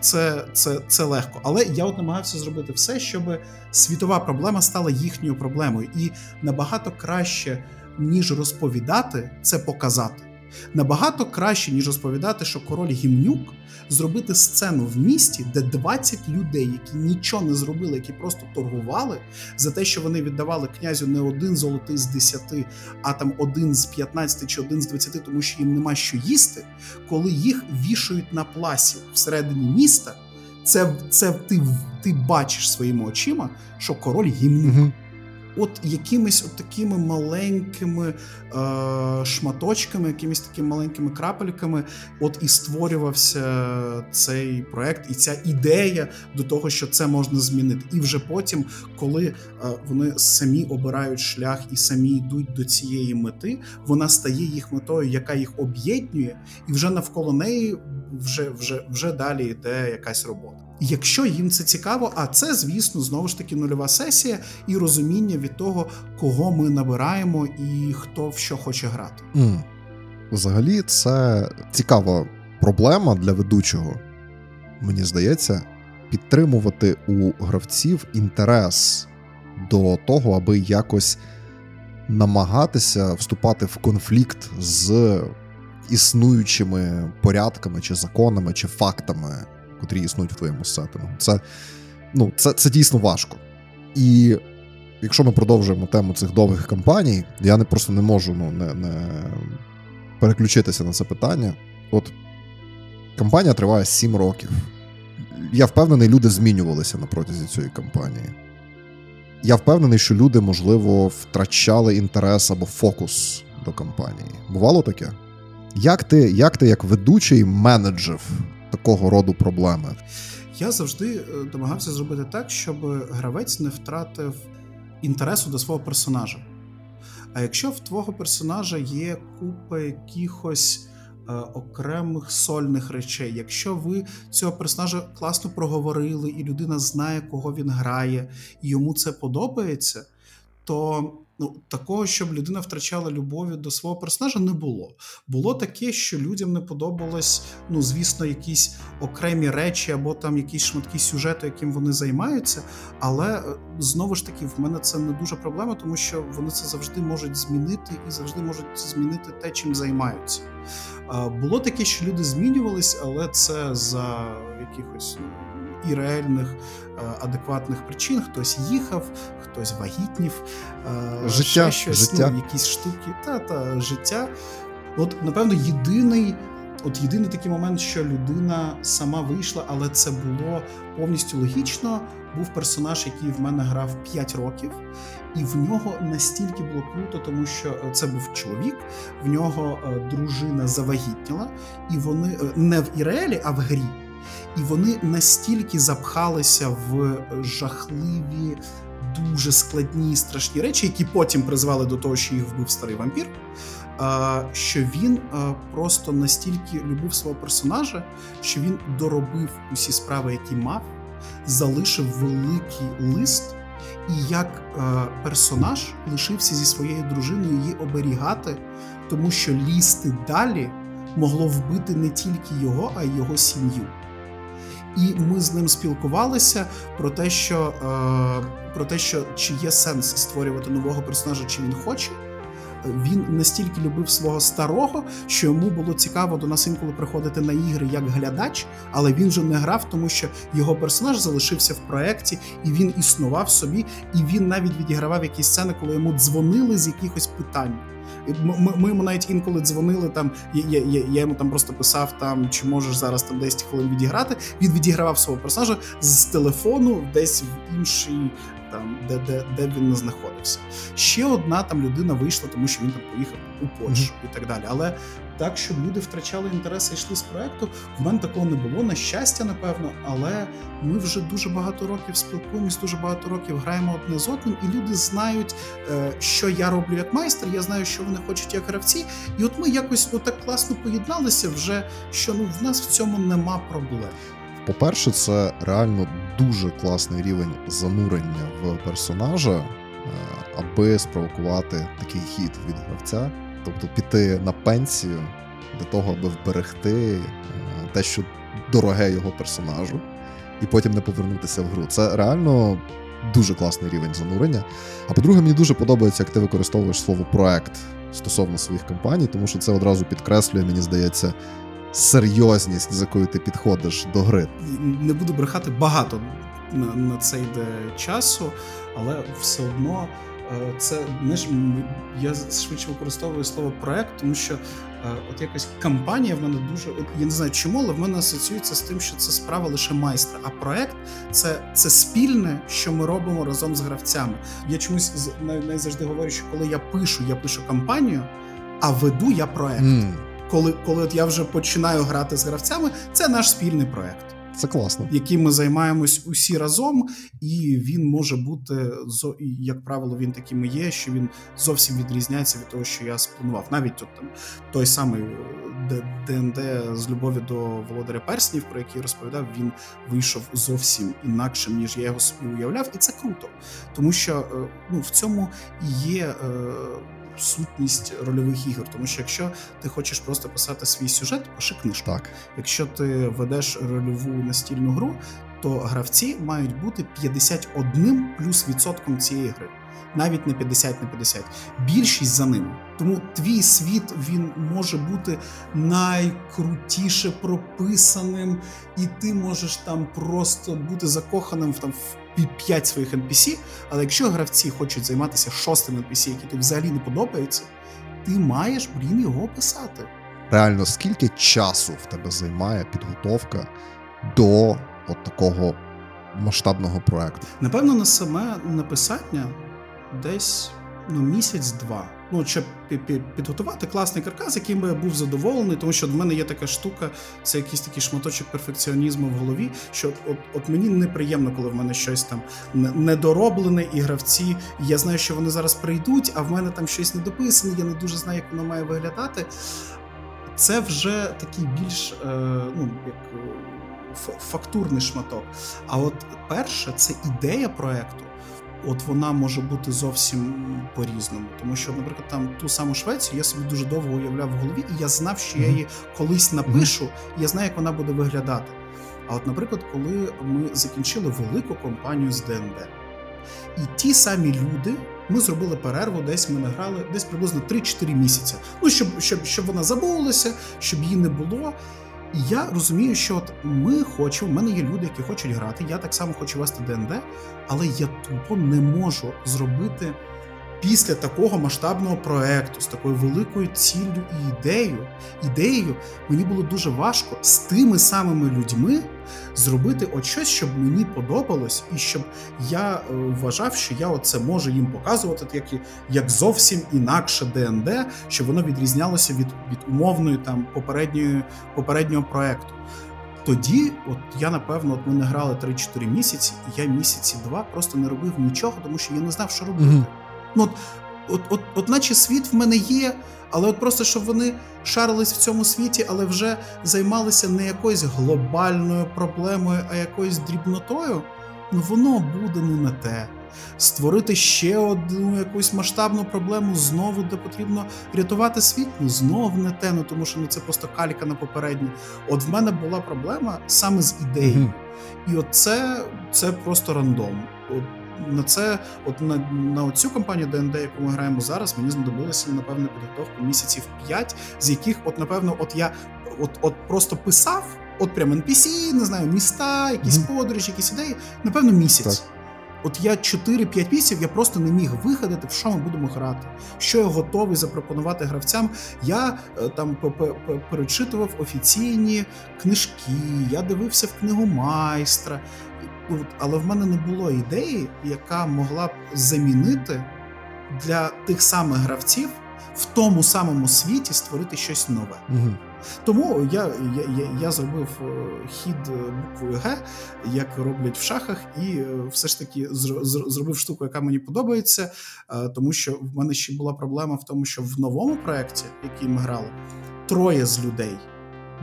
Це, це, це легко, але я от намагався зробити все, щоб світова проблема стала їхньою проблемою, і набагато краще, ніж розповідати, це показати. Набагато краще, ніж розповідати, що король гімнюк, зробити сцену в місті, де 20 людей, які нічого не зробили, які просто торгували за те, що вони віддавали князю не один золотий з 10, а там один з 15 чи один з 20, тому що їм нема що їсти, коли їх вішають на пласі всередині міста. Це, це ти, ти бачиш своїми очима, що король гімнюк. От якимись от такими маленькими е, шматочками, якимись такими маленькими крапельками, от і створювався цей проект, і ця ідея до того, що це можна змінити. І вже потім, коли е, вони самі обирають шлях і самі йдуть до цієї мети, вона стає їх метою, яка їх об'єднує, і вже навколо неї вже, вже, вже далі йде якась робота. Якщо їм це цікаво, а це, звісно, знову ж таки нульова сесія і розуміння від того, кого ми набираємо і хто в що хоче грати. Mm. Взагалі, це цікава проблема для ведучого, мені здається, підтримувати у гравців інтерес до того, аби якось намагатися вступати в конфлікт з існуючими порядками, чи законами, чи фактами, котрі існують в твоєму сеттингу. Це, ну, це, це дійсно важко. І якщо ми продовжуємо тему цих довгих кампаній, я не просто не можу ну, не, не переключитися на це питання. От кампанія триває 7 років. Я впевнений, люди змінювалися на протязі цієї кампанії. Я впевнений, що люди, можливо, втрачали інтерес або фокус до кампанії. Бувало таке? Як ти, як ти як ведучий менеджер такого роду проблеми? Я завжди е, намагався зробити так, щоб гравець не втратив інтересу до свого персонажа. А якщо в твого персонажа є купа якихось е, окремих сольних речей, якщо ви цього персонажа класно проговорили, і людина знає, кого він грає, і йому це подобається, то ну, такого, щоб людина втрачала любові до свого персонажа, не було. Було таке, що людям не подобалось, ну, звісно, якісь окремі речі або там якісь шматки сюжету, яким вони займаються. Але е, знову ж таки, в мене це не дуже проблема, тому що вони це завжди можуть змінити і завжди можуть змінити те, чим займаються. Було таке, що люди змінювались, але це за якихось ну, і реальних е, адекватних причин. Хтось їхав, хтось вагітнів, е, життя, щось, життя. Ну, якісь штуки, та та життя. От, напевно, єдиний. От єдиний такий момент, що людина сама вийшла, але це було повністю логічно. Був персонаж, який в мене грав 5 років, і в нього настільки було круто, тому що е, це був чоловік, в нього дружина завагітніла, і вони не в Ірелі, а в грі і вони настільки запхалися в жахливі, дуже складні страшні речі, які потім призвели до того, що їх вбив старий вампір. Що він просто настільки любив свого персонажа, що він доробив усі справи, які мав, залишив великий лист, і як персонаж лишився зі своєю дружиною її оберігати, тому що лізти далі могло вбити не тільки його, а й його сім'ю і ми з ним спілкувалися про те, що е, про те, що чи є сенс створювати нового персонажа, чи він хоче. Він настільки любив свого старого, що йому було цікаво до нас інколи приходити на ігри як глядач, але він вже не грав, тому що його персонаж залишився в проєкті, і він існував собі, і він навіть відігравав якісь сцени, коли йому дзвонили з якихось питань. Ми, ми йому навіть інколи дзвонили там. Я, я, я йому там просто писав, там чи можеш зараз там 10 хвилин відіграти. Він відігравав свого персонажа з телефону десь в іншій там, де де, де він не знаходився. Ще одна там людина вийшла, тому що він там поїхав у Польщу mm-hmm. і так далі. Але так, щоб люди втрачали інтереси і йшли з проекту, в мене такого не було. На щастя, напевно, але ми вже дуже багато років спілкуємось, дуже багато років граємо одне з одним, і люди знають, е, що я роблю як майстер. Я знаю, що вони хочуть як гравці. І от ми якось ну, так класно поєдналися, вже що ну в нас в цьому нема проблем. По-перше, це реально дуже класний рівень занурення в персонажа, е, аби спровокувати такий хід від гравця, тобто піти на пенсію для того, аби вберегти е, те, що дороге його персонажу, і потім не повернутися в гру. Це реально дуже класний рівень занурення. А по-друге, мені дуже подобається, як ти використовуєш слово проект стосовно своїх компаній, тому що це одразу підкреслює, мені здається серйозність, з якою ти підходиш до гри. Не буду брехати багато на, на це йде часу, але все одно. Е, це не ж я швидше використовую слово проект, тому що е, от якась кампанія в мене дуже от, я не знаю чому, але в мене асоціюється з тим, що це справа лише майстра. А проект це це спільне, що ми робимо разом з гравцями. Я чомусь навіть завжди говорю, що коли я пишу, я пишу кампанію, а веду я проект. Mm коли коли от я вже починаю грати з гравцями, це наш спільний проект. Це класно, яким ми займаємось усі разом, і він може бути як правило, він таким і є, що він зовсім відрізняється від того, що я спланував. Навіть от там той самий ДНД з любові до Володаря Перснів, про який розповідав, він вийшов зовсім інакшим, ніж я його собі уявляв, і це круто, тому що е, ну в цьому і є. Сутність рольових ігор, тому що якщо ти хочеш просто писати свій сюжет, пиши книжку. Так. Якщо ти ведеш рольову настільну гру, то гравці мають бути 51 плюс відсотком цієї гри. Навіть не 50 на 50. Більшість за ними. Тому твій світ він може бути найкрутіше прописаним, і ти можеш там просто бути закоханим в там в 5 своїх NPC, Але якщо гравці хочуть займатися шостим NPC, який тобі взагалі не подобається, ти маєш блін його писати. Реально, скільки часу в тебе займає підготовка до от такого масштабного проекту? Напевно, на саме написання десь ну, місяць-два. Ну, щоб підготувати класний каркас, яким би я був задоволений, тому що в мене є така штука, це якийсь такий шматочок перфекціонізму в голові. Що от от мені неприємно, коли в мене щось там недороблене, і гравці. Я знаю, що вони зараз прийдуть, а в мене там щось недописане, я не дуже знаю, як воно має виглядати. Це вже такий більш е, ну, як е, фактурний шматок. А от перше, це ідея проекту от вона може бути зовсім по-різному. Тому що, наприклад, там ту саму Швецію я собі дуже довго уявляв в голові, і я знав, що я її колись напишу, і я знаю, як вона буде виглядати. А от, наприклад, коли ми закінчили велику компанію з ДНД, і ті самі люди. Ми зробили перерву, десь ми награли десь приблизно 3-4 місяці. Ну щоб щоб щоб вона забулася, щоб її не було. І я розумію, що от ми хочемо, в мене є люди, які хочуть грати. Я так само хочу вести ДНД, але я тупо не можу зробити після такого масштабного проекту з такою великою ціллю і ідеєю, ідеєю мені було дуже важко з тими самими людьми зробити от щось, щоб мені подобалось, і щоб я е, вважав, що я оце можу їм показувати, як як зовсім інакше ДНД, щоб воно відрізнялося від від умовної там попередньої попереднього проекту. Тоді, от я напевно, от ми не грали 3-4 місяці, і я місяці два просто не робив нічого, тому що я не знав, що робити. Ну, от, от, от, от, наче світ в мене є, але от просто щоб вони шарились в цьому світі, але вже займалися не якоюсь глобальною проблемою, а якоюсь дрібнотою, ну воно буде не те. Створити ще одну якусь масштабну проблему знову, де потрібно рятувати світ, ну знову не те, ну тому що ну це просто калька на попередню. От в мене була проблема саме з ідеєю. Mm-hmm. І от це, це просто рандом. От на це, от на на цю компанію ДНД, яку ми граємо зараз, мені знадобилося напевно підготовку місяців 5, з яких, от напевно, от я от от просто писав, от прям NPC, не знаю, міста, якісь mm-hmm. подорожі, якісь ідеї, напевно, місяць. Так. От я 4-5 місяців я просто не міг вигадати, в що ми будемо грати, що я готовий запропонувати гравцям. Я е, там перечитував офіційні книжки, я дивився в книгу майстра. Але в мене не було ідеї, яка могла б замінити для тих самих гравців в тому самому світі створити щось нове. Угу. Тому я я, я, я зробив е, хід буквою Г, як роблять в шахах, і е, все ж таки зробив штуку, яка мені подобається, е, тому що в мене ще була проблема в тому, що в новому проєкті, який ми грали, троє з людей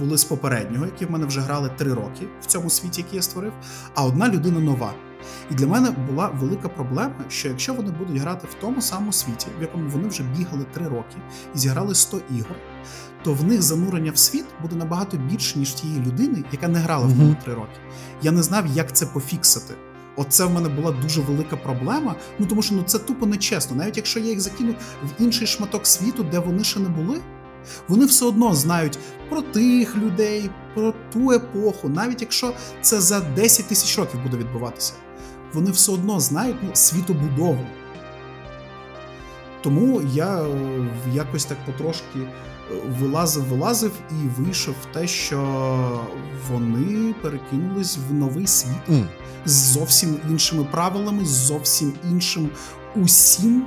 були з попереднього, які в мене вже грали три роки в цьому світі, який я створив, а одна людина нова. І для мене була велика проблема, що якщо вони будуть грати в тому самому світі, в якому вони вже бігали три роки і зіграли 100 ігор, то в них занурення в світ буде набагато більше, ніж тієї людини, яка не грала в ньому три роки. Я не знав, як це пофіксити. Оце в мене була дуже велика проблема. Ну тому що ну це тупо нечесно. Навіть якщо я їх закину в інший шматок світу, де вони ще не були. Вони все одно знають про тих людей, про ту епоху, навіть якщо це за 10 тисяч років буде відбуватися, вони все одно знають ну, світобудову. Тому я е, якось так потрошки е, вилазив, вилазив і вийшов в те, що вони перекинулись в новий світ mm. з зовсім іншими правилами, з зовсім іншим усім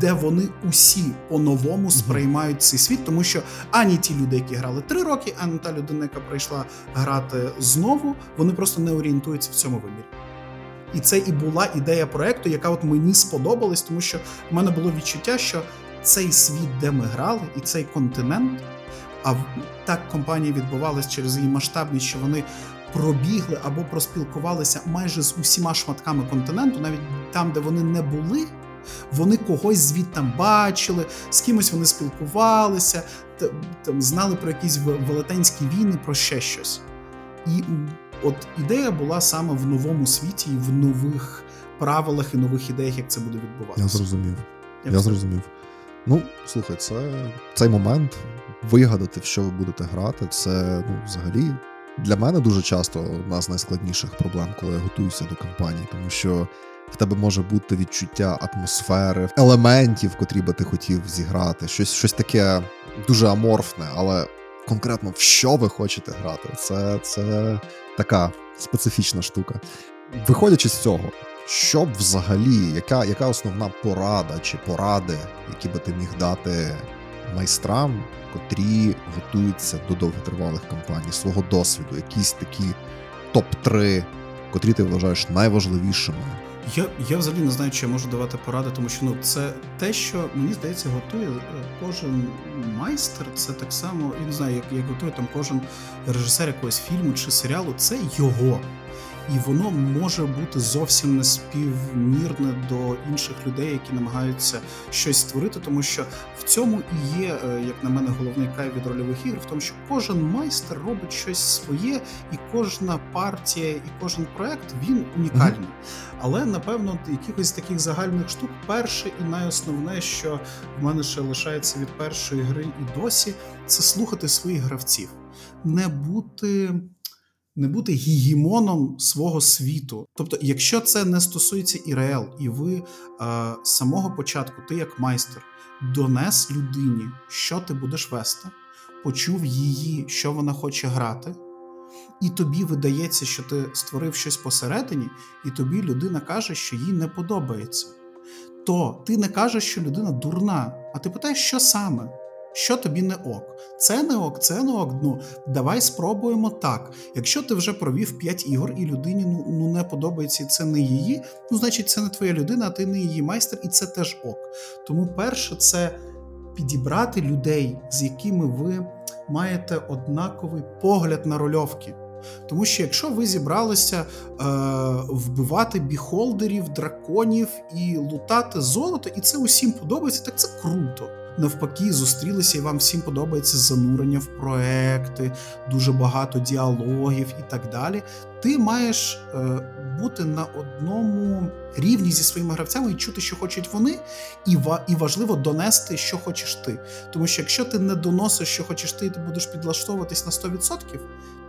де вони усі по-новому сприймають цей світ, тому що ані ті люди, які грали три роки, ані та людина, яка прийшла грати знову, вони просто не орієнтуються в цьому вимірі. І це і була ідея проекту, яка от мені сподобалась, тому що в мене було відчуття, що цей світ, де ми грали, і цей континент А так компанія відбувалась через її масштабність, що вони пробігли або проспілкувалися майже з усіма шматками континенту, навіть там, де вони не були. Вони когось звідтам бачили, з кимось вони спілкувалися, там знали про якісь велетенські війни, про ще щось. І от ідея була саме в новому світі, і в нових правилах і нових ідеях, як це буде відбуватися. Я зрозумів. Я, Я зрозумів. Ну, слухай, це цей момент вигадати, в що ви будете грати, це ну, взагалі для мене дуже часто одна з найскладніших проблем, коли я готуюся до кампанії, тому що в тебе може бути відчуття атмосфери, елементів, котрі би ти хотів зіграти, щось щось таке дуже аморфне, але конкретно в що ви хочете грати, це, це така специфічна штука. Виходячи з цього, що б взагалі, яка яка основна порада чи поради, які би ти міг дати майстрам, котрі готуються до довготривалих кампаній, свого досвіду, якісь такі топ-3, котрі ти вважаєш найважливішими? Я я взагалі не знаю, чи я можу давати поради, тому що ну це те, що мені здається, готує е, кожен майстер. Це так само, я не знаю, як як готує там кожен режисер якогось фільму чи серіалу. Це його і воно може бути зовсім не співмірне до інших людей, які намагаються щось створити, тому що в цьому і є, е, як на мене, головний кайф від рольових ігр, в тому, що кожен майстер робить щось своє, і кожна партія, і кожен проект він унікальний. Але напевно якихось таких загальних штук, перше і найосновне, що в мене ще лишається від першої гри і досі, це слухати своїх гравців, не бути не бути гігімоном свого світу. Тобто, якщо це не стосується ІРЛ, і ви е, з самого початку, ти як майстер, донес людині, що ти будеш вести, почув її, що вона хоче грати, і тобі видається, що ти створив щось посередині, і тобі людина каже, що їй не подобається. То ти не кажеш, що людина дурна, а ти питаєш, що саме що тобі не ок. Це не ок, це не ок. Ну давай спробуємо так. Якщо ти вже провів 5 ігор і людині ну, ну не подобається, це не її, ну значить це не твоя людина, а ти не її майстер, і це теж ок. Тому перше, це підібрати людей, з якими ви маєте однаковий погляд на рольовки. Тому що якщо ви зібралися е, вбивати біхолдерів, драконів і лутати золото, і це усім подобається, так це круто навпаки зустрілися, і вам всім подобається занурення в проекти, дуже багато діалогів і так далі. Ти маєш е, бути на одному рівні зі своїми гравцями і чути, що хочуть вони, і ва- і важливо донести, що хочеш ти. Тому що якщо ти не доносиш, що хочеш ти, і ти будеш підлаштовуватись на 100%,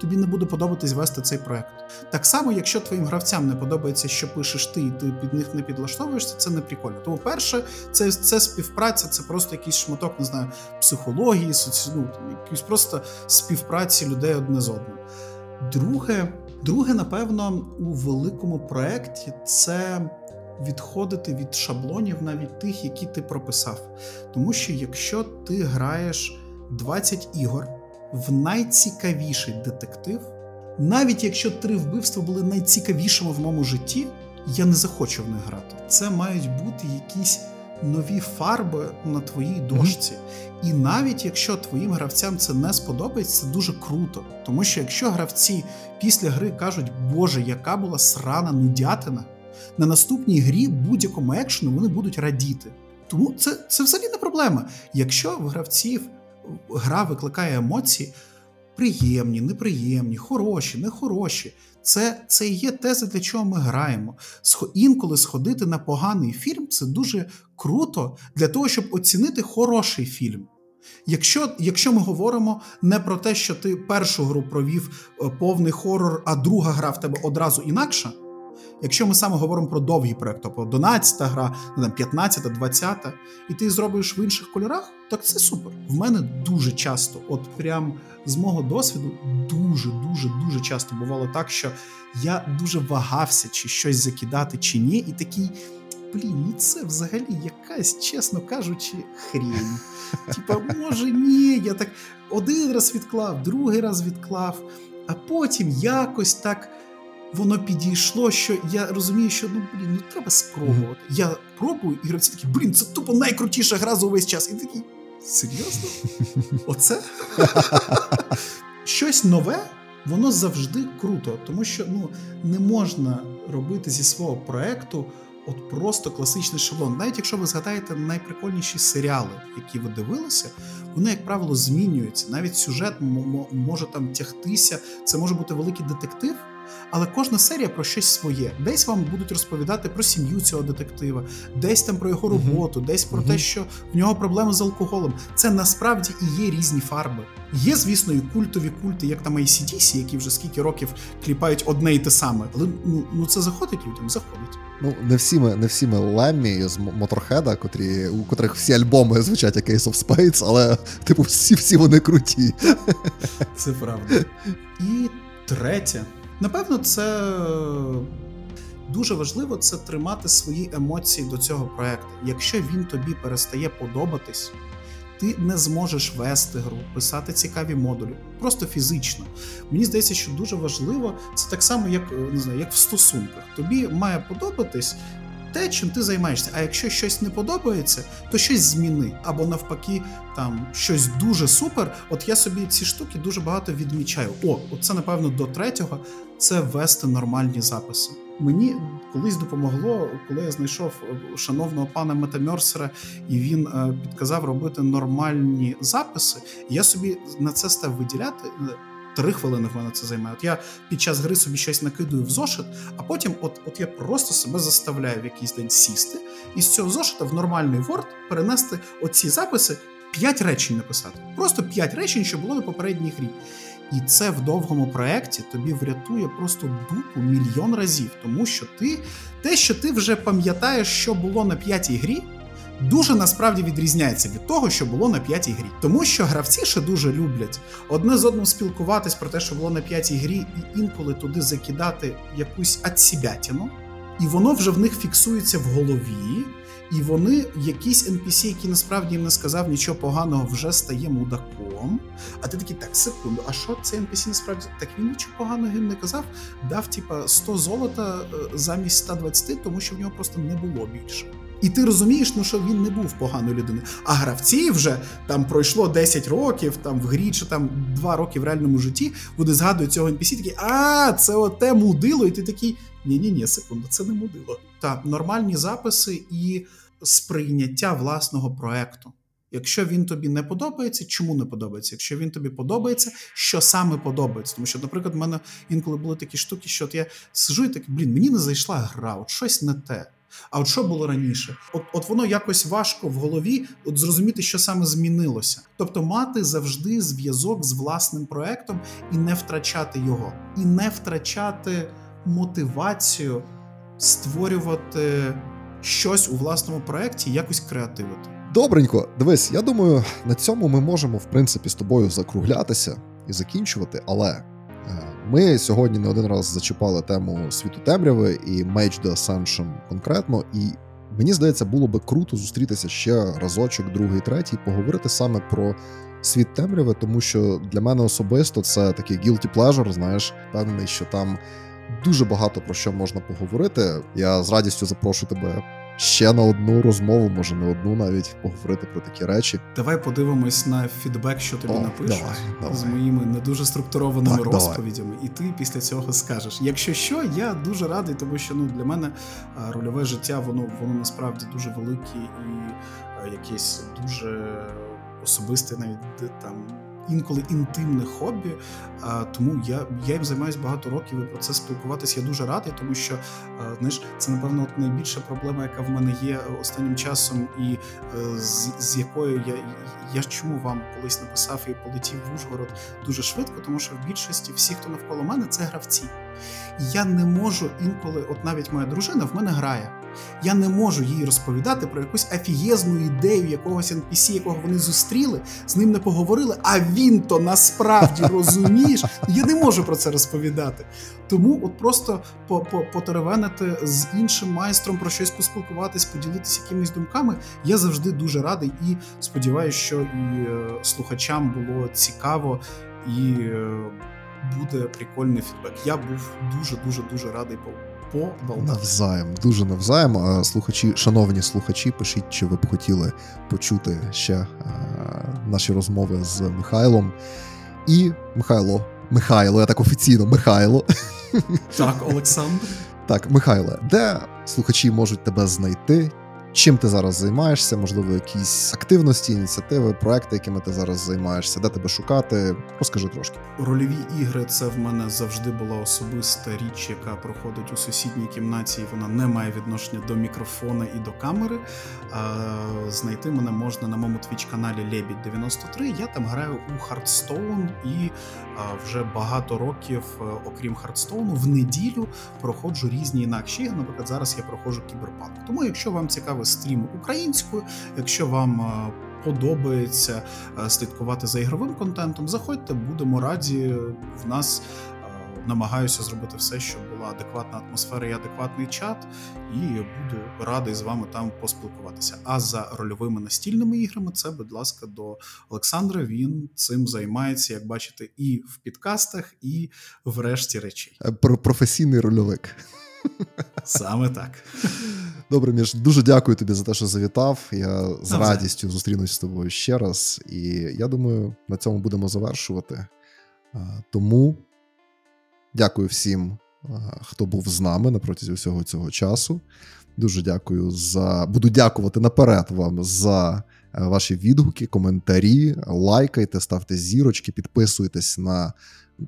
тобі не буде подобатись вести цей проект. Так само, якщо твоїм гравцям не подобається, що пишеш ти, і ти під них не підлаштовуєшся, це не прикольно. Тому перше, це це співпраця, це просто якийсь шматок, не знаю, психології, соці... ну, якісь просто співпраці людей одне з одним. Друге, друге, напевно, у великому проєкті це. Відходити від шаблонів навіть тих, які ти прописав. Тому що якщо ти граєш 20 ігор, в найцікавіший детектив. Навіть якщо три вбивства були найцікавішими в моєму житті, я не захочу в них грати. Це мають бути якісь нові фарби на твоїй дошці. І навіть якщо твоїм гравцям це не сподобається, це дуже круто. Тому що якщо гравці після гри кажуть, Боже, яка була срана нудятина, на наступній грі будь-якому екшену вони будуть радіти. Тому це це взагалі не проблема. Якщо в гравців гра викликає емоції приємні, неприємні, хороші, нехороші. Це це є те, для чого ми граємо. Інколи сходити на поганий фільм це дуже круто для того, щоб оцінити хороший фільм. Якщо якщо ми говоримо не про те, що ти першу гру провів е, повний хорор, а друга гра в тебе одразу інакша. Якщо ми саме говоримо про довгі проекти, тобто 12 гра, 15, 20, і ти зробиш в інших кольорах, так це супер. В мене дуже часто, от прям з мого досвіду, дуже, дуже, дуже часто бувало так, що я дуже вагався, чи щось закидати, чи ні, і такий. Блін, ну це взагалі якась, чесно кажучи, хрінь. Типа, може, ні, я так один раз відклав, другий раз відклав, а потім якось так воно підійшло, що я розумію, що ну блін, ну треба спробувати. Я пробую, і гравці такі, блін, це тупо найкрутіша гра за увесь час. І такий, Серйозно? Оце? Щось нове, воно завжди круто, тому що ну, не можна робити зі свого проекту от просто класичний шаблон. Навіть якщо ви згадаєте найприкольніші серіали, які ви дивилися, вони, як правило, змінюються. Навіть сюжет може там тягтися. Це може бути великий детектив. Але кожна серія про щось своє. Десь вам будуть розповідати про сім'ю цього детектива, десь там про його роботу, uh-huh. десь про uh-huh. те, що в нього проблеми з алкоголем. Це насправді і є різні фарби. Є, звісно, і культові культи, як там ACDC, які вже скільки років кліпають одне і те саме. Але ну ну це заходить людям, заходить. Ну, не всі ми не всі ми Леммі з Моторхеда, котрі, у котрих всі альбоми звучать як Ace of Spades, але, типу, всі всі вони круті. Це правда. І третє. Напевно, це дуже важливо це тримати свої емоції до цього проекту. Якщо він тобі перестає подобатись, ти не зможеш вести гру, писати цікаві модулі, просто фізично. Мені здається, що дуже важливо це так само, як не знаю, як в стосунках. Тобі має подобатись те, чим ти займаєшся. А якщо щось не подобається, то щось зміни. Або навпаки, там щось дуже супер. От я собі ці штуки дуже багато відмічаю. О, це напевно до третього це вести нормальні записи. Мені колись допомогло, коли я знайшов е, шановного пана Метамерсера, і він е, підказав робити нормальні записи. Я собі на це став виділяти. Три хвилини в мене це займає. От я під час гри собі щось накидую в зошит, а потім, от от я просто себе заставляю в якийсь день сісти і з цього зошита в нормальний Word перенести оці записи, п'ять речень написати. Просто п'ять речень, що було на попередній грі. І це в довгому проєкті тобі врятує просто дупу мільйон разів, тому що ти те, що ти вже пам'ятаєш, що було на п'ятій грі дуже насправді відрізняється від того, що було на п'ятій грі. Тому що гравці ще дуже люблять одне з одним спілкуватись про те, що було на п'ятій грі, і інколи туди закидати якусь ацібятіну, і воно вже в них фіксується в голові. І вони, якийсь NPC, який насправді їм не сказав нічого поганого, вже стає мудаком. А ти такий, так, секунду, а що цей NPC насправді? Так він нічого поганого їм не казав, дав типа 100 золота е, замість 120, тому що в нього просто не було більше. І ти розумієш, ну що він не був поганою людиною. А гравці вже там пройшло 10 років, там в грі чи там 2 роки в реальному житті. Вони згадують цього NPC, такі, а це оте мудило, і ти такий. Ні-ні, ні секунду, це не мудило. Так, нормальні записи і сприйняття власного проекту. Якщо він тобі не подобається, чому не подобається? Якщо він тобі подобається, що саме подобається? Тому що, наприклад, в мене інколи були такі штуки, що от я сижу і так, блін, мені не зайшла гра, от щось не те. А от що було раніше? От от воно якось важко в голові от зрозуміти, що саме змінилося. Тобто мати завжди зв'язок з власним проектом і не втрачати його, і не втрачати мотивацію створювати щось у власному проекті, якось креативити. Добренько, дивись, я думаю, на цьому ми можемо в принципі з тобою закруглятися і закінчувати, але ми сьогодні не один раз зачіпали тему світу темряви і Mage the Ascension конкретно, і мені здається, було би круто зустрітися ще разочок, другий, третій, поговорити саме про світ темряви, тому що для мене особисто це такий guilty pleasure, знаєш, впевнений, що там дуже багато про що можна поговорити. Я з радістю запрошу тебе ще на одну розмову, може не одну навіть поговорити про такі речі. Давай подивимось на фідбек, що тобі О, напишуть давай, давай. з моїми не дуже структурованими так, розповідями, давай. і ти після цього скажеш. Якщо що, я дуже радий, тому що ну для мене рольове життя, воно воно насправді дуже велике і якесь дуже особисте, навіть там інколи інтимне хобі. Тому я я їм займаюся багато років і про це спілкуватися. Я дуже радий, тому що знаєш, це напевно от найбільша проблема, яка в мене є останнім часом, і е, з, з якою я я чому вам колись написав і полетів в Ужгород дуже швидко, тому що в більшості всі, хто навколо мене, це гравці. Я не можу інколи, от навіть моя дружина в мене грає. Я не можу їй розповідати про якусь афієзну ідею якогось NPC, якого вони зустріли, з ним не поговорили, а він то насправді розумієш. Я не можу про це розповідати. Тому от просто потеревенити з іншим майстром про щось поспілкуватись, поділитися якимись думками. Я завжди дуже радий і сподіваюся, що і е, слухачам було цікаво і. Буде прикольний фідбек. Я був дуже дуже дуже радий поболтати. Навзаєм, дуже навзаєм. Слухачі, шановні слухачі, пишіть, чи ви б хотіли почути ще е, наші розмови з Михайлом. І Михайло, Михайло, я так офіційно, Михайло. Так, Олександр. Так, Михайле, де слухачі можуть тебе знайти? Чим ти зараз займаєшся? Можливо, якісь активності, ініціативи, проекти, якими ти зараз займаєшся, де тебе шукати? Розкажи трошки. Рольові ігри це в мене завжди була особиста річ, яка проходить у сусідній кімнаті. і Вона не має відношення до мікрофона і до камери. Знайти мене можна на моєму твіч-каналі Лебідь 93. Я там граю у Hearthstone і вже багато років, е, окрім Хардстоуну, в неділю проходжу різні інакші. Наприклад, зараз я проходжу кіберпанк. Тому, якщо вам цікавий стрім українською, якщо вам подобається е, слідкувати за ігровим контентом, заходьте, будемо раді. В нас е, намагаюся зробити все, щоб була адекватна атмосфера і адекватний чат, і буду радий з вами там поспілкуватися. А за рольовими настільними іграми, це, будь ласка, до Олександра. Він цим займається, як бачите, і в підкастах, і в решті речей. Е, Про професійний рольовик. Саме так. Добре, Міш, дуже дякую тобі за те, що завітав. Я з Навзаєм. радістю зустрінусь з тобою ще раз. І я думаю, на цьому будемо завершувати. Тому дякую всім, хто був з нами на протязі всього цього часу. Дуже дякую за. Буду дякувати наперед вам за е, ваші відгуки, коментарі. Лайкайте, ставте зірочки, підписуйтесь на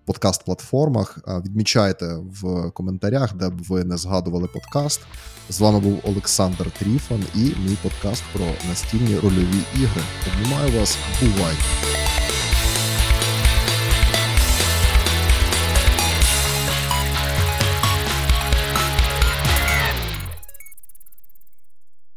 подкаст-платформах. Відмічайте в коментарях, де б ви не згадували подкаст. З вами був Олександр Тріфан і мій подкаст про настільні рольові ігри. Обнімаю вас, бувайте!